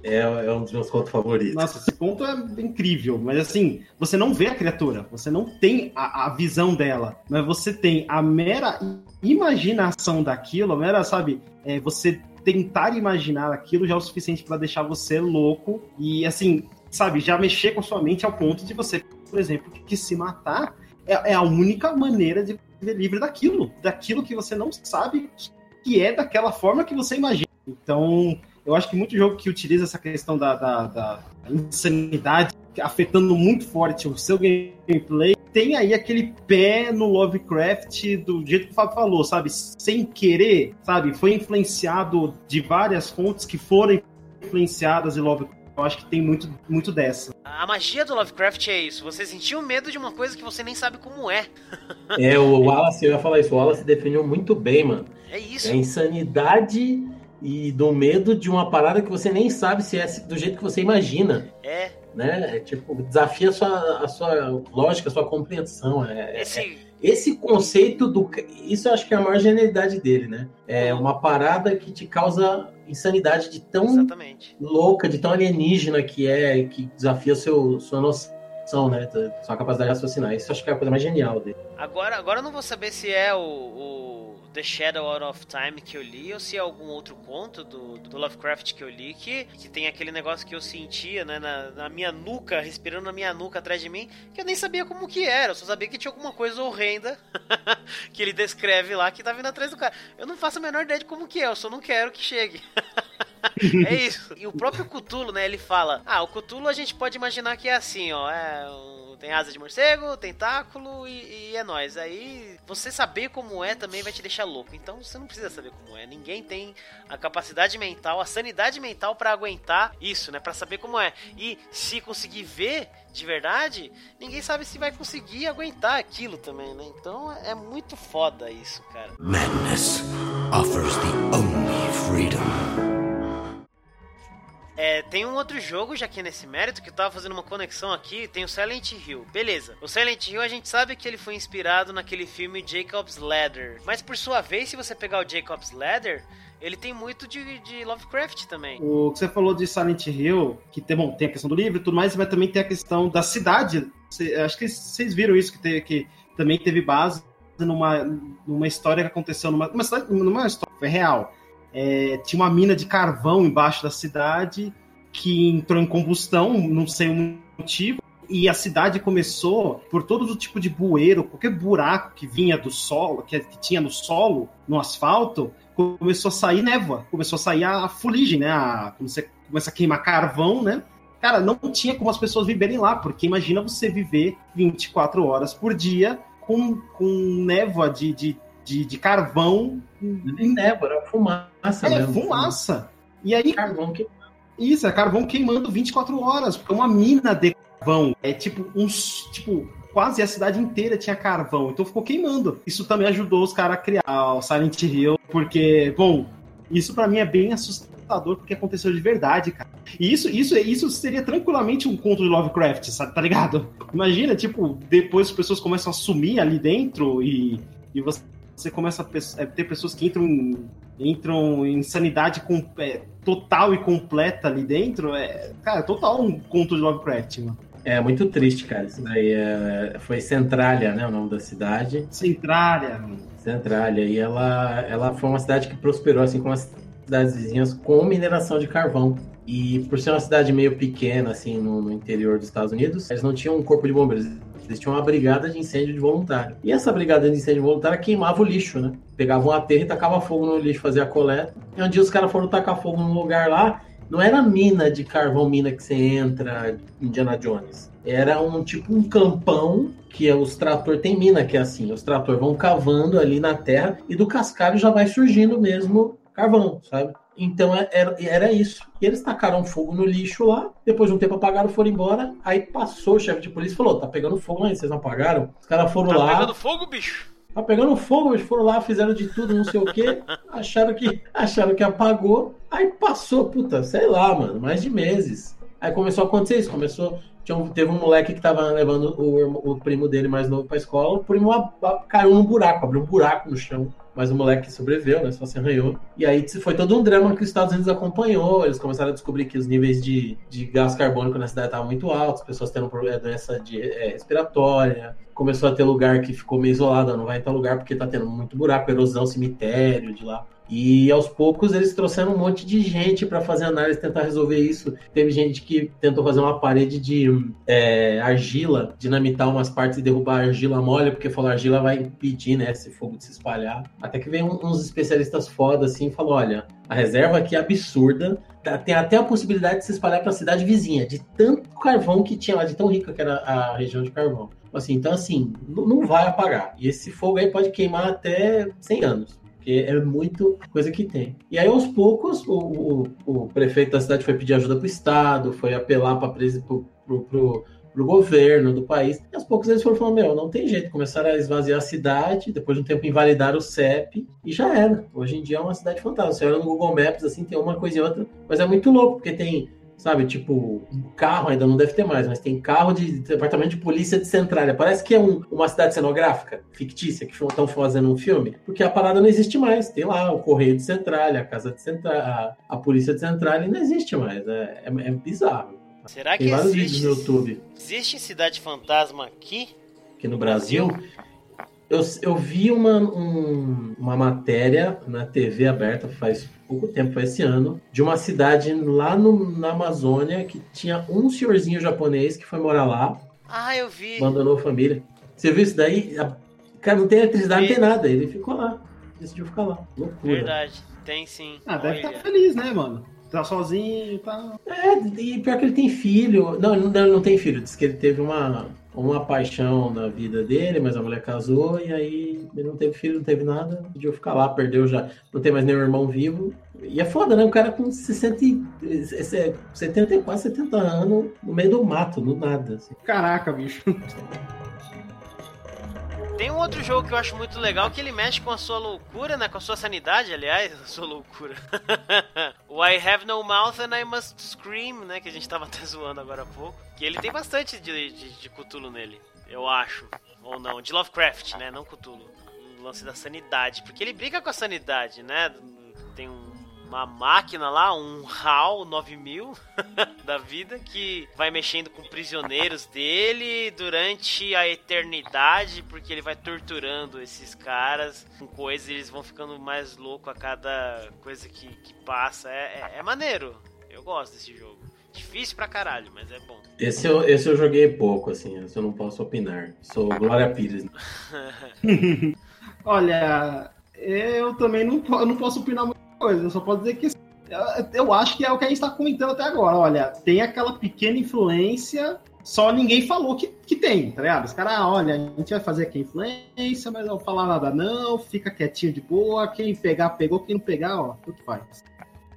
é, é, um dos meus contos favoritos. Nossa, esse conto é incrível, mas assim, você não vê a criatura, você não tem a, a visão dela, mas você tem a mera imaginação daquilo, a mera, sabe, é, você tentar imaginar aquilo já é o suficiente para deixar você louco e, assim, sabe, já mexer com sua mente ao ponto de você, por exemplo, que se matar é, é a única maneira de viver livre daquilo, daquilo que você não sabe que é daquela forma que você imagina. Então, eu acho que muito jogo que utiliza essa questão da, da, da insanidade afetando muito forte o seu gameplay tem aí aquele pé no Lovecraft do jeito que o Fábio falou, sabe? Sem querer, sabe? Foi influenciado de várias fontes que foram influenciadas em Lovecraft. Eu acho que tem muito, muito dessa. A magia do Lovecraft é isso. Você sentiu medo de uma coisa que você nem sabe como é. é, o Wallace, eu ia falar isso. O Wallace definiu muito bem, mano. É isso. É a insanidade e do medo de uma parada que você nem sabe se é do jeito que você imagina. É. Né? É, tipo, desafia a sua, a sua lógica, a sua compreensão. É, Esse... é, esse conceito do. Isso eu acho que é a maior genialidade dele, né? É uhum. uma parada que te causa insanidade de tão Exatamente. louca, de tão alienígena que é, que desafia seu, sua noção, né? Sua capacidade de raciocinar. Isso acho que é a coisa mais genial dele. Agora, agora eu não vou saber se é o, o The Shadow Out of Time que eu li, ou se é algum outro conto do, do Lovecraft que eu li, que, que tem aquele negócio que eu sentia, né, na, na, minha nuca, respirando na minha nuca atrás de mim, que eu nem sabia como que era, eu só sabia que tinha alguma coisa horrenda [laughs] que ele descreve lá que tá vindo atrás do cara. Eu não faço a menor ideia de como que é, eu só não quero que chegue. [laughs] é isso. E o próprio Cthulhu, né, ele fala, ah, o Cthulhu a gente pode imaginar que é assim, ó, é tem asa de morcego, tentáculo e, e é nóis. Aí você saber como é também vai te deixar louco. Então você não precisa saber como é. Ninguém tem a capacidade mental, a sanidade mental para aguentar isso, né? Para saber como é. E se conseguir ver de verdade, ninguém sabe se vai conseguir aguentar aquilo também, né? Então é muito foda isso, cara. Madness offers the only freedom. É, tem um outro jogo, já que é nesse mérito, que eu tava fazendo uma conexão aqui, tem o Silent Hill. Beleza. O Silent Hill a gente sabe que ele foi inspirado naquele filme Jacob's Ladder. Mas por sua vez, se você pegar o Jacob's Ladder, ele tem muito de, de, Lovecraft também. O que você falou de Silent Hill, que tem, bom, tem a questão do livro e tudo mais, mas também tem a questão da cidade. Cê, acho que vocês viram isso, que, te, que também teve base numa, numa história que aconteceu numa, numa, numa história real é, tinha uma mina de carvão embaixo da cidade que entrou em combustão, não sei o motivo, e a cidade começou por todo o tipo de bueiro, qualquer buraco que vinha do solo, que, que, tinha no solo, no asfalto, começou a sair névoa, começou a sair a fuligem, né? A, quando você começa a queimar carvão, né? Cara, não tinha como as pessoas viverem lá, porque imagina você viver 24 horas por dia com, com névoa de, de de, de carvão. Nem névoa, era fumaça. É, mesmo, fumaça. E aí. Carvão que... Isso, é carvão queimando 24 horas. É uma mina de carvão. É tipo uns. Tipo, quase a cidade inteira tinha carvão. Então ficou queimando. Isso também ajudou os caras a criar o Silent Hill. Porque, bom, isso para mim é bem assustador porque aconteceu de verdade, cara. E isso, isso, isso seria tranquilamente um conto de Lovecraft, sabe? Tá ligado? Imagina, tipo, depois as pessoas começam a sumir ali dentro e, e você você começa a é, ter pessoas que entram em, entram em sanidade com, é, total e completa ali dentro. É, cara, total um conto de Lovecraft, mano. É muito triste, cara. Isso daí é, foi Centralia, né? O nome da cidade. Centralia. Centralia. E ela, ela foi uma cidade que prosperou, assim, com as cidades vizinhas, com mineração de carvão. E por ser uma cidade meio pequena, assim, no, no interior dos Estados Unidos, eles não tinham um corpo de bombeiros eles tinham uma brigada de incêndio de voluntário. E essa brigada de incêndio voluntário queimava o lixo, né? Pegava um aterro e tacava fogo no lixo, fazia a coleta. E um dia os caras foram tacar fogo num lugar lá, não era mina de carvão, mina que você entra, Indiana Jones. Era um tipo um campão que os trator tem mina que é assim, os trator vão cavando ali na terra e do cascalho já vai surgindo mesmo carvão, sabe? Então é, era, era isso. E eles tacaram fogo no lixo lá, depois de um tempo apagaram, foram embora. Aí passou o chefe de polícia e falou: tá pegando fogo aí, vocês não apagaram? Os caras foram tá lá. Tá pegando fogo, bicho? Tá pegando fogo, eles foram lá, fizeram de tudo, não sei o quê, [laughs] acharam que, acharam que apagou. Aí passou, puta, sei lá, mano, mais de meses. Aí começou a acontecer isso, começou. Tinha um, teve um moleque que tava levando o, o primo dele mais novo pra escola, o primo a, a, caiu num buraco, abriu um buraco no chão mas o moleque sobreviveu, né? Só se arranhou. E aí foi todo um drama que os Estados Unidos acompanhou. Eles começaram a descobrir que os níveis de, de gás carbônico na cidade estavam muito altos, pessoas tendo problema, doença de, é, respiratória. Começou a ter lugar que ficou meio isolado, não vai em tal lugar porque tá tendo muito buraco, erosão, cemitério de lá. E aos poucos eles trouxeram um monte de gente para fazer análise, tentar resolver isso. Teve gente que tentou fazer uma parede de é, argila, dinamitar umas partes e derrubar a argila mole, porque falou argila vai impedir, né, esse fogo de se espalhar. Até que veio uns especialistas foda assim e falou: olha, a reserva aqui é absurda, tá, tem até a possibilidade de se espalhar para a cidade vizinha, de tanto carvão que tinha lá, de tão rica que era a região de carvão. Assim, então, assim, não vai apagar. E esse fogo aí pode queimar até 100 anos porque é muito coisa que tem. E aí, aos poucos, o, o, o prefeito da cidade foi pedir ajuda para o Estado, foi apelar para pro, pro, pro governo do país. E aos poucos eles foram falando, meu, não tem jeito. Começaram a esvaziar a cidade, depois de um tempo invalidaram o CEP e já era. Hoje em dia é uma cidade fantástica. Você olha no Google Maps, assim, tem uma coisa e outra, mas é muito louco, porque tem sabe? Tipo, carro ainda não deve ter mais, mas tem carro de departamento de polícia de Centralha. Parece que é um, uma cidade cenográfica, fictícia, que estão fazendo um filme, porque a parada não existe mais. Tem lá o Correio de Centralha, a Casa de Centralha, a, a Polícia de Centralha, não existe mais. É, é, é bizarro. Será tem que vários existe, vídeos no YouTube. Existe cidade fantasma aqui? Aqui no Brasil? Eu, eu vi uma, um, uma matéria na TV aberta faz pouco tempo, foi esse ano, de uma cidade lá no, na Amazônia que tinha um senhorzinho japonês que foi morar lá. Ah, eu vi. Abandonou a família. Você viu isso daí? A, cara, não tem eletricidade, não tem nada. Ele ficou lá. Decidiu ficar lá. Loucura. Verdade, tem sim. Ah, deve estar tá feliz, né, mano? Tá sozinho e tá. É, e pior que ele tem filho. Não, não, não tem filho. Diz que ele teve uma, uma paixão na vida dele, mas a mulher casou e aí ele não teve filho, não teve nada, pediu ficar lá, perdeu já, não tem mais nenhum irmão vivo. E é foda, né? O cara com 60, 70, quase 70 anos no meio do mato, no nada. Assim. Caraca, bicho. [laughs] Tem um outro jogo que eu acho muito legal que ele mexe com a sua loucura, né? Com a sua sanidade, aliás, [laughs] a sua loucura. [laughs] o I Have No Mouth and I Must Scream, né? Que a gente tava até zoando agora há pouco. Que ele tem bastante de, de, de Cthulhu nele, eu acho. Ou não, de Lovecraft, né? Não Cthulhu. O lance da sanidade. Porque ele briga com a sanidade, né? Tem um uma máquina lá, um HAL 9000 [laughs] da vida, que vai mexendo com prisioneiros dele durante a eternidade, porque ele vai torturando esses caras com coisas e eles vão ficando mais loucos a cada coisa que, que passa. É, é, é maneiro. Eu gosto desse jogo. Difícil pra caralho, mas é bom. Esse eu, esse eu joguei pouco, assim, esse eu não posso opinar. Sou Glória Pires. [laughs] Olha, eu também não, eu não posso opinar muito coisa, eu só posso dizer que eu acho que é o que a gente está comentando até agora. Olha, tem aquela pequena influência, só ninguém falou que, que tem, tá ligado? Os caras, ah, olha, a gente vai fazer aqui a influência, mas não falar nada não, fica quietinho de boa, quem pegar, pegou, quem não pegar, ó, tudo faz.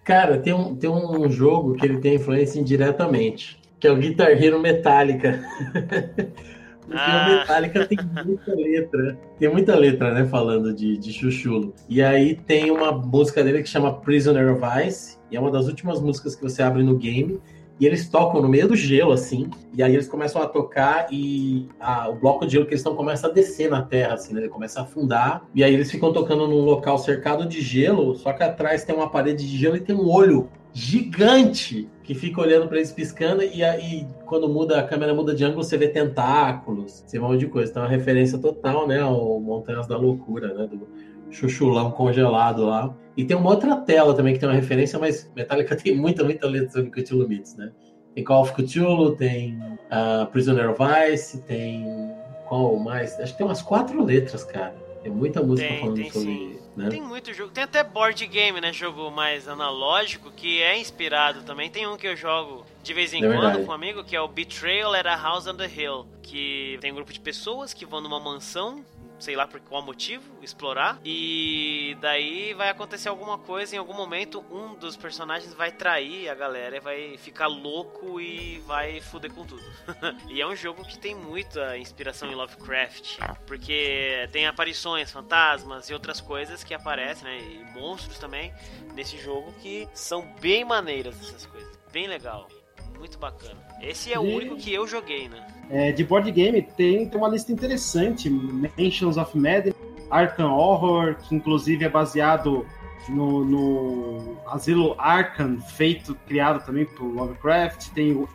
Cara, tem um, tem um jogo que ele tem influência indiretamente, que é o Guitar Hero Metallica. [laughs] Porque ah. o Metallica tem muita letra. Tem muita letra, né? Falando de, de chuchulo. E aí tem uma música dele que chama Prisoner of Ice. E é uma das últimas músicas que você abre no game. E eles tocam no meio do gelo, assim. E aí eles começam a tocar e a, o bloco de gelo que eles estão começa a descer na terra, assim, né? Ele começa a afundar. E aí eles ficam tocando num local cercado de gelo, só que atrás tem uma parede de gelo e tem um olho gigante que fica olhando para eles piscando e aí quando muda a câmera muda de ângulo você vê tentáculos, você vê um monte de coisa. Então é uma referência total, né, ao Montanhas da Loucura, né, do chuchulão congelado lá. E tem uma outra tela também que tem uma referência, mas Metallica [laughs] tem muita, muita letra sobre Cthulhu Mythos, né? Tem Call of Cthulhu, tem uh, Prisoner of Ice, tem qual mais? Acho que tem umas quatro letras, cara. Tem muita música tem, falando tem, sobre sim. Né? Tem muito jogo. Tem até board game, né? Jogo mais analógico, que é inspirado também. Tem um que eu jogo de vez em é quando verdade. com um amigo, que é o Betrayal at a House on the Hill. Que tem um grupo de pessoas que vão numa mansão sei lá por qual motivo, explorar. E daí vai acontecer alguma coisa, em algum momento um dos personagens vai trair a galera e vai ficar louco e vai fuder com tudo. [laughs] e é um jogo que tem muita inspiração em Lovecraft, porque tem aparições, fantasmas e outras coisas que aparecem, né? E monstros também nesse jogo que são bem maneiras essas coisas. Bem legal muito bacana. Esse é o único que eu joguei, né? É, de board game tem, tem uma lista interessante: Mansions of Madness, Arkham Horror, que inclusive é baseado no, no Asilo Arkham, feito, criado também por Lovecraft. Tem o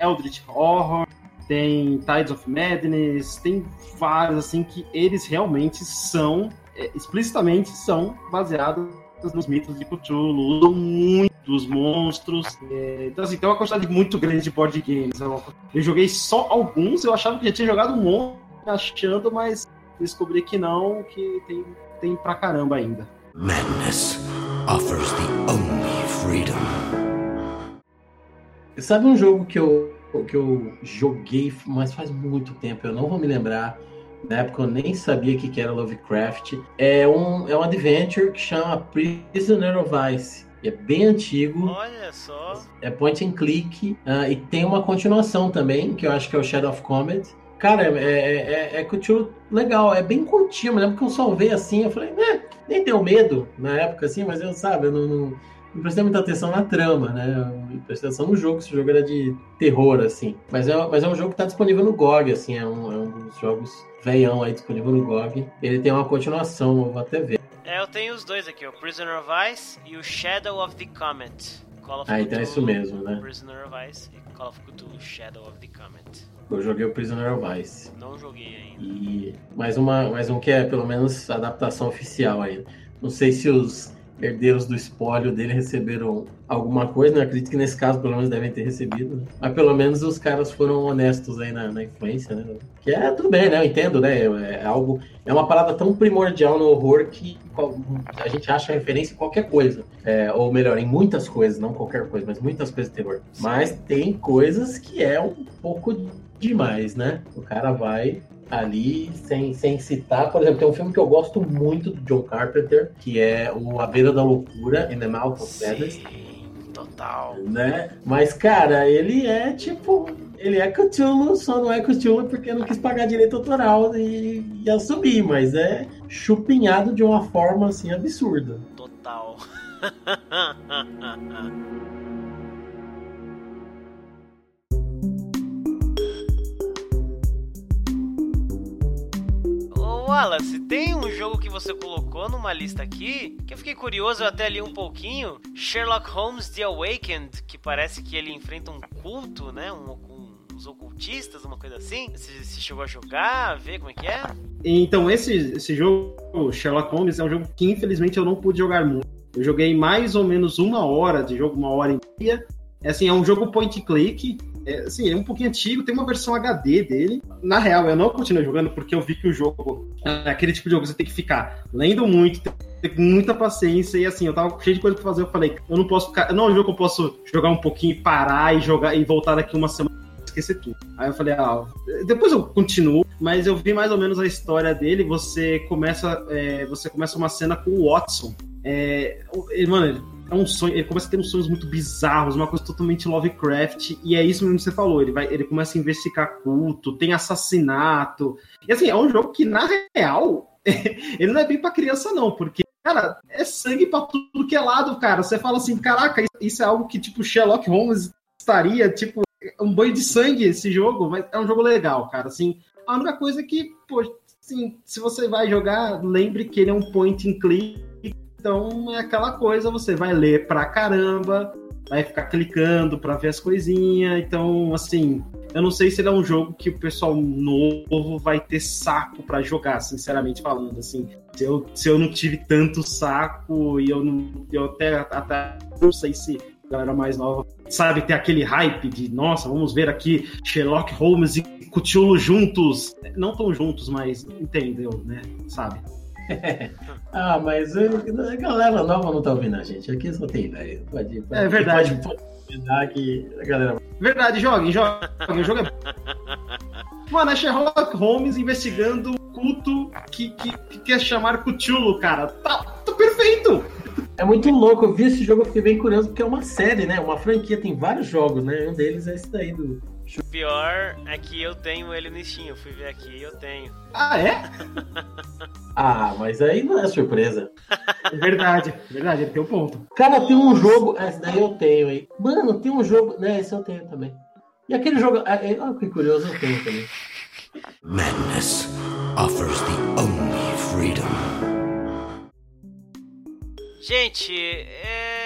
Eldritch Horror, tem Tides of Madness, tem vários assim que eles realmente são, é, explicitamente são baseados nos mitos de Cthulhu, usam muito dos monstros. É, então, assim, tem uma quantidade muito grande de board games. Eu joguei só alguns, eu achava que já tinha jogado um monte, achando, mas descobri que não, que tem, tem pra caramba ainda. Madness offers the only freedom. Sabe um jogo que eu, que eu joguei, mas faz muito tempo, eu não vou me lembrar. Na época eu nem sabia o que, que era Lovecraft. É um, é um adventure que chama Prisoner of Ice é bem antigo. Olha só. É point and click. Uh, e tem uma continuação também, que eu acho que é o Shadow of Comet. Cara, é, é, é, é Cthulhu legal, é bem curtinho, mas lembro que eu salvei assim, eu falei, né, nem tenho medo na época, assim, mas eu, sabe, eu não, não, não prestei muita atenção na trama, né? Eu prestei atenção no jogo, esse jogo era de terror, assim. Mas é, mas é um jogo que tá disponível no GOG, assim, é um, é um dos jogos veião aí disponível no GOG. Ele tem uma continuação, eu vou até ver. É, eu tenho os dois aqui, o Prisoner of Ice e o Shadow of the Comet. Call of ah, Cthulhu, então é isso mesmo, né? Prisoner of Ice e Call of Cthulhu Shadow of the Comet. Eu joguei o Prisoner of Ice. Não joguei ainda. E mais, uma, mais um que é pelo menos adaptação oficial aí. Não sei se os herdeiros do espólio dele receberam alguma coisa, né? Acredito que nesse caso pelo menos devem ter recebido. Né? Mas pelo menos os caras foram honestos aí na, na influência, né? Que é tudo bem, né? Eu entendo, né? É, é algo. É uma parada tão primordial no horror que a gente acha referência em qualquer coisa. É, ou melhor, em muitas coisas, não qualquer coisa, mas muitas coisas de terror. Mas tem coisas que é um pouco demais, né? O cara vai ali sem, sem citar. Por exemplo, tem um filme que eu gosto muito do John Carpenter, que é o A Beira da Loucura, In the Mouth of Madness. Total. Né? Mas, cara, ele é tipo. Ele é Cthulhu, só não é Cthulhu porque não quis pagar direito autoral e, e assumir, mas é chupinhado de uma forma assim absurda. Total. [laughs] Wallace, tem um jogo que você colocou numa lista aqui que eu fiquei curioso, eu até li um pouquinho. Sherlock Holmes The Awakened, que parece que ele enfrenta um culto, né? Um, um, uns ocultistas, uma coisa assim. Você, você chegou a jogar, ver como é que é? Então, esse, esse jogo, Sherlock Holmes, é um jogo que infelizmente eu não pude jogar muito. Eu joguei mais ou menos uma hora de jogo, uma hora e meia. É assim, é um jogo point click, é, assim, é um pouquinho antigo, tem uma versão HD dele. Na real, eu não continuei jogando porque eu vi que o jogo é aquele tipo de jogo que você tem que ficar lendo muito, ter muita paciência e assim, eu tava cheio de coisa pra fazer, eu falei, eu não posso ficar, não é um jogo que eu posso jogar um pouquinho parar e jogar e voltar daqui uma semana esquecer tudo. Aí eu falei, ah, depois eu continuo, mas eu vi mais ou menos a história dele. Você começa, é, você começa uma cena com o Watson. É, ele, mano, ele é um sonho, ele começa a ter uns sonhos muito bizarros, uma coisa totalmente Lovecraft, e é isso mesmo que você falou, ele vai, ele começa a investigar culto, tem assassinato. E assim, é um jogo que na real [laughs] ele não é bem para criança não, porque cara, é sangue para tudo que é lado, cara. Você fala assim, caraca, isso é algo que tipo Sherlock Holmes estaria, tipo, um banho de sangue esse jogo, mas é um jogo legal, cara. Assim, a única coisa é que, pô, assim, se você vai jogar, lembre que ele é um point and click então é aquela coisa, você vai ler pra caramba, vai ficar clicando para ver as coisinhas. Então, assim, eu não sei se ele é um jogo que o pessoal novo vai ter saco para jogar, sinceramente falando. Assim, se eu, se eu não tive tanto saco e eu não, eu até, até não sei se a galera mais nova sabe ter aquele hype de nossa, vamos ver aqui Sherlock Holmes e Cthulhu juntos. Não tão juntos, mas entendeu, né? Sabe? [laughs] ah, mas a galera nova não tá ouvindo a gente. Aqui só tem velho. Pode, pode, é verdade. Pode que a galera. Verdade, joguem, joguem. O jogo é. Mano, é Sherlock Holmes investigando o culto que, que, que quer chamar Cthulhu, cara. Tá, tá perfeito! É muito louco, eu vi esse jogo, eu fiquei bem curioso, porque é uma série, né? Uma franquia, tem vários jogos, né? Um deles é esse daí do o pior é que eu tenho ele no Steam. Eu fui ver aqui e eu tenho. Ah, é? [laughs] ah, mas aí não é surpresa. É verdade, verdade, ele tem um ponto. Cara, tem um jogo. Esse daí eu tenho aí. Mano, tem um jogo. Né, esse eu tenho também. E aquele jogo. Olha é, é, que curioso, eu tenho também. Madness offers the only freedom. Gente, é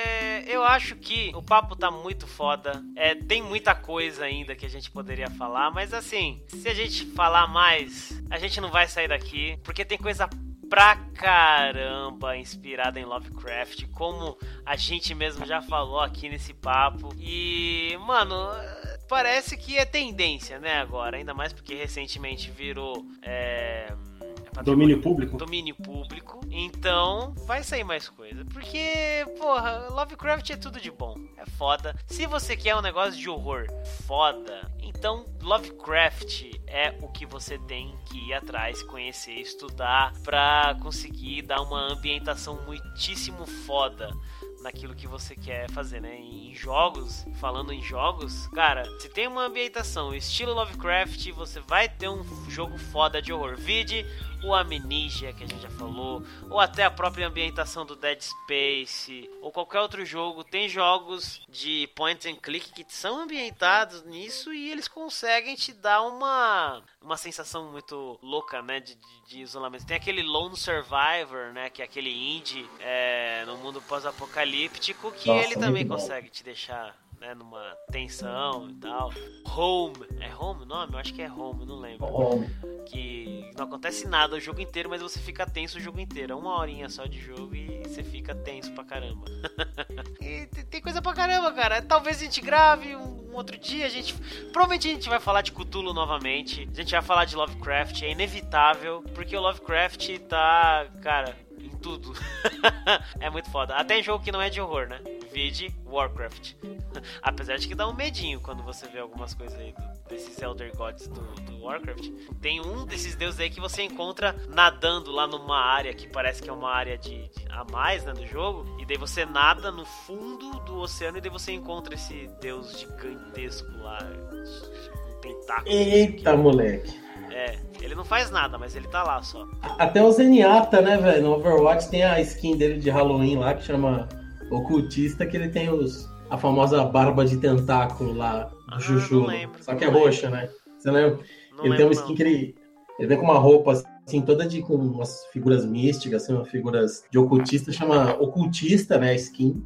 eu acho que o papo tá muito foda. É, tem muita coisa ainda que a gente poderia falar, mas assim, se a gente falar mais, a gente não vai sair daqui, porque tem coisa pra caramba inspirada em Lovecraft, como a gente mesmo já falou aqui nesse papo. E, mano, parece que é tendência, né, agora, ainda mais porque recentemente virou. É Domínio público? Domínio público. Então, vai sair mais coisa. Porque, porra, Lovecraft é tudo de bom. É foda. Se você quer um negócio de horror foda, então Lovecraft é o que você tem que ir atrás, conhecer, estudar pra conseguir dar uma ambientação muitíssimo foda naquilo que você quer fazer, né? Em jogos, falando em jogos, cara, se tem uma ambientação estilo Lovecraft, você vai ter um jogo foda de horror. Vide o Amnesia, que a gente já falou, ou até a própria ambientação do Dead Space, ou qualquer outro jogo. Tem jogos de point and click que são ambientados nisso e eles conseguem te dar uma, uma sensação muito louca, né, de, de, de isolamento. Tem aquele Lone Survivor, né, que é aquele indie é, no mundo pós-apocalíptico, que Nossa, ele também consegue te deixar né, numa tensão e tal. Home, é Home o nome? Eu acho que é Home, não lembro. Home. Que não acontece nada o jogo inteiro, mas você fica tenso o jogo inteiro. É uma horinha só de jogo e você fica tenso pra caramba. [laughs] e tem coisa pra caramba, cara. Talvez a gente grave um outro dia, a gente. Provavelmente a gente vai falar de Cthulhu novamente. A gente vai falar de Lovecraft, é inevitável, porque o Lovecraft tá, cara, em tudo. [laughs] é muito foda. Até em jogo que não é de horror, né? Vide Warcraft. [laughs] Apesar de que dá um medinho quando você vê algumas coisas aí do, desses Elder Gods do, do, Warcraft. Tem um desses deuses aí que você encontra nadando lá numa área que parece que é uma área de, de a mais, né, do jogo. E daí você nada no fundo do oceano e daí você encontra esse deus gigantesco lá. Um tentáculo. Eita, moleque. É, ele não faz nada, mas ele tá lá só. Até o Zenyatta, né, velho? No Overwatch tem a skin dele de Halloween lá que chama Ocultista, que ele tem os, a famosa barba de tentáculo lá do ah. Lembro, só que é roxa, né? Você lembra? Não ele lembro, tem uma skin não. que ele. Ele vem com uma roupa assim, toda de com umas figuras místicas, assim, umas figuras de ocultista, chama ocultista, né? A skin.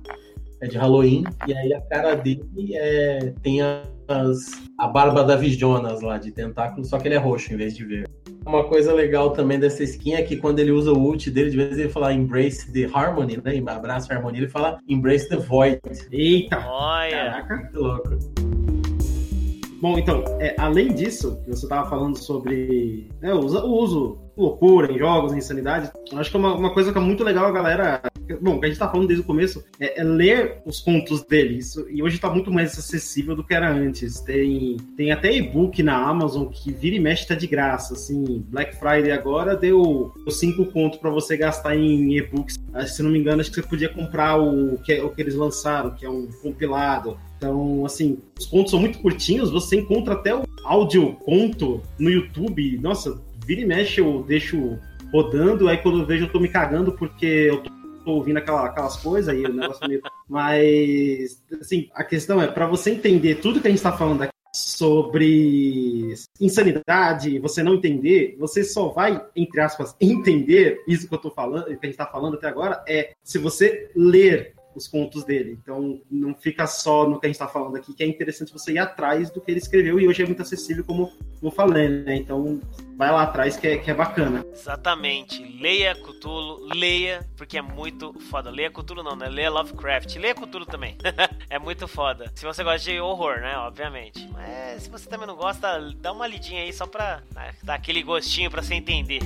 É de Halloween. E aí a cara dele é, tem as, a barba da Visionas lá de tentáculo, só que ele é roxo em vez de verde. Uma coisa legal também dessa skin é que quando ele usa o ult dele, de vez ele fala Embrace the Harmony, né? Abraça a harmonia, ele fala Embrace the Void. Eita! Olha! Caraca, muito louco. Bom, então, é, além disso, você estava falando sobre né, o, uso, loucura em jogos, em insanidade, eu acho que é uma, uma coisa que é muito legal a galera bom, que a gente tá falando desde o começo é, é ler os contos dele. Isso, e hoje tá muito mais acessível do que era antes. Tem, tem até e-book na Amazon que vira e mexe tá de graça. Assim, Black Friday agora deu os cinco contos para você gastar em e-books. Se não me engano, acho que você podia comprar o que, o que eles lançaram, que é um compilado. Então, assim, os contos são muito curtinhos, você encontra até o áudio conto no YouTube. Nossa, vira e mexe eu deixo rodando, aí quando eu vejo eu tô me cagando porque eu tô tô ouvindo aquela, aquelas coisas aí, o negócio meio. [laughs] Mas, assim, a questão é, para você entender tudo que a gente tá falando aqui sobre insanidade, você não entender, você só vai, entre aspas, entender isso que eu tô falando, que a gente tá falando até agora, é se você ler os contos dele. Então, não fica só no que a gente está falando aqui, que é interessante você ir atrás do que ele escreveu e hoje é muito acessível, como eu falei, né? Então, vai lá atrás que é, que é bacana. Exatamente. Leia Cthulhu, leia, porque é muito foda. Leia Cthulhu não, né? Leia Lovecraft. Leia Cthulhu também. [laughs] é muito foda. Se você gosta de horror, né? Obviamente. Mas se você também não gosta, dá uma lidinha aí só pra né, dar aquele gostinho pra você entender.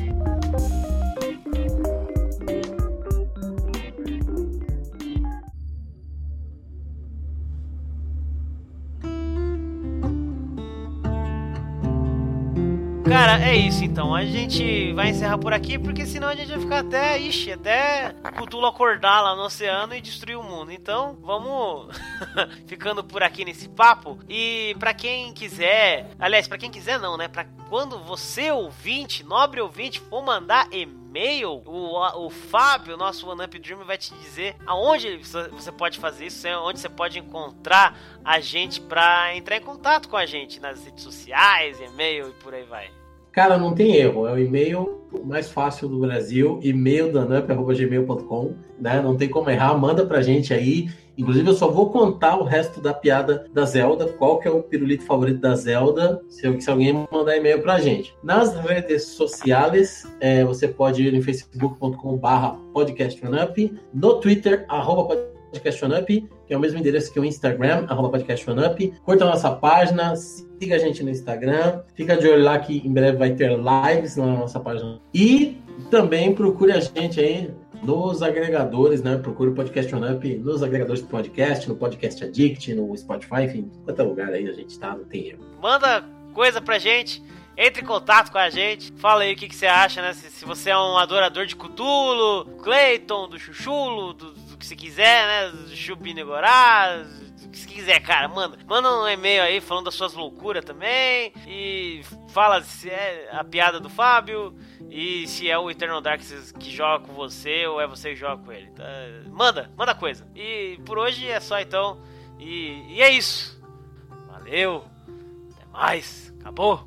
É isso então. A gente vai encerrar por aqui, porque senão a gente vai ficar até, ixi, até Cthulhu acordar lá no oceano e destruir o mundo. Então, vamos [laughs] ficando por aqui nesse papo. E para quem quiser, aliás, para quem quiser não, né? Para quando você ouvinte, nobre ouvinte, for mandar e-mail, o, o Fábio, nosso One Up Dream, vai te dizer aonde você pode fazer isso, onde você pode encontrar a gente para entrar em contato com a gente nas redes sociais, e-mail e por aí vai. Cara, não tem erro. É o e-mail mais fácil do Brasil, e-mail danup.gmail.com, né? Não tem como errar, manda pra gente aí. Inclusive, eu só vou contar o resto da piada da Zelda, qual que é o pirulito favorito da Zelda, se, alguém mandar e-mail pra gente. Nas redes sociais, é, você pode ir em facebook.com barra podcastup, no Twitter, arroba podcastup, que é o mesmo endereço que o Instagram, arroba podcastup. Curta a nossa página, siga a gente no Instagram, fica de olho lá que em breve vai ter lives na nossa página. E também procure a gente aí nos agregadores, né? Procure o Podcast On Up nos agregadores de podcast, no Podcast Addict, no Spotify, enfim, quanto lugar aí a gente tá, não tem erro. Manda coisa pra gente Entre em contato com a gente. Fala aí o que, que você acha, né? Se, se você é um adorador de Cthulhu, Clayton, do Chuchulo, do que você quiser, né? Chubinegorá, do que você quiser, cara. Manda, manda um e-mail aí falando das suas loucuras também. E fala se é a piada do Fábio. E se é o Eternal Dark que joga com você ou é você que joga com ele. Tá? Manda, manda coisa. E por hoje é só então. E, e é isso. Valeu. Até mais. Acabou.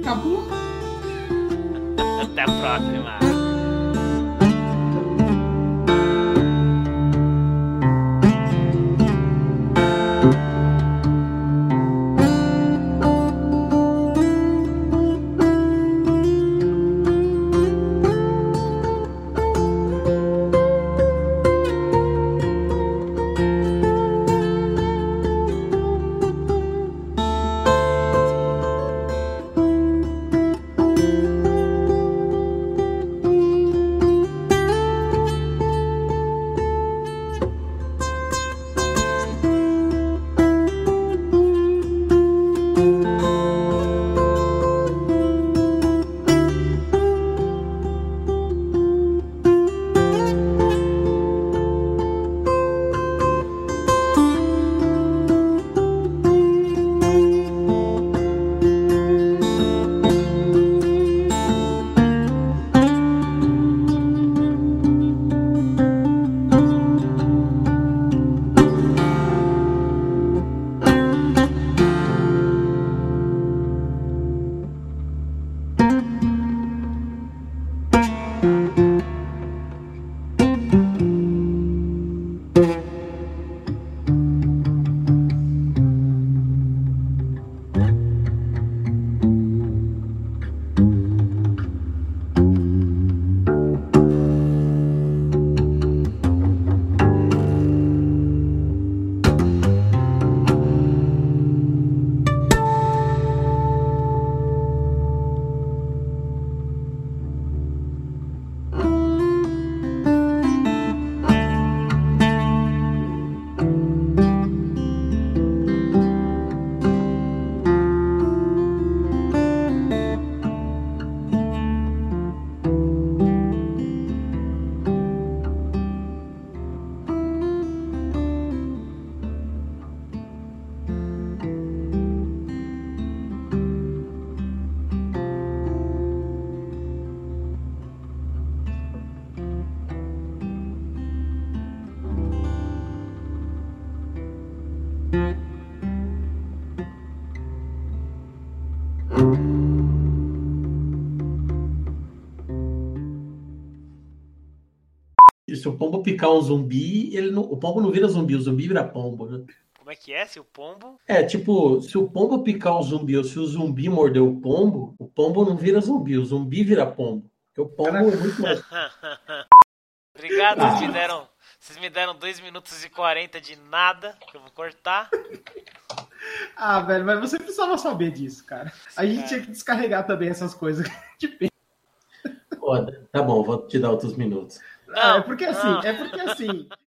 Acabou. [laughs] Até a próxima. Se o pombo picar um zumbi, ele não, o pombo não vira zumbi, o zumbi vira pombo, né? Como é que é? Se o pombo. É, tipo, se o pombo picar um zumbi ou se o zumbi morder o pombo, o pombo não vira zumbi, o zumbi vira pombo. Porque o pombo é muito mais. [laughs] Obrigado, ah. vocês me deram. Vocês me deram 2 minutos e 40 de nada, que eu vou cortar. Ah, velho, mas você precisava saber disso, cara. A gente cara. tinha que descarregar também essas coisas de pena. Foda. Tá bom, vou te dar outros minutos. Não, é porque assim, é porque assim,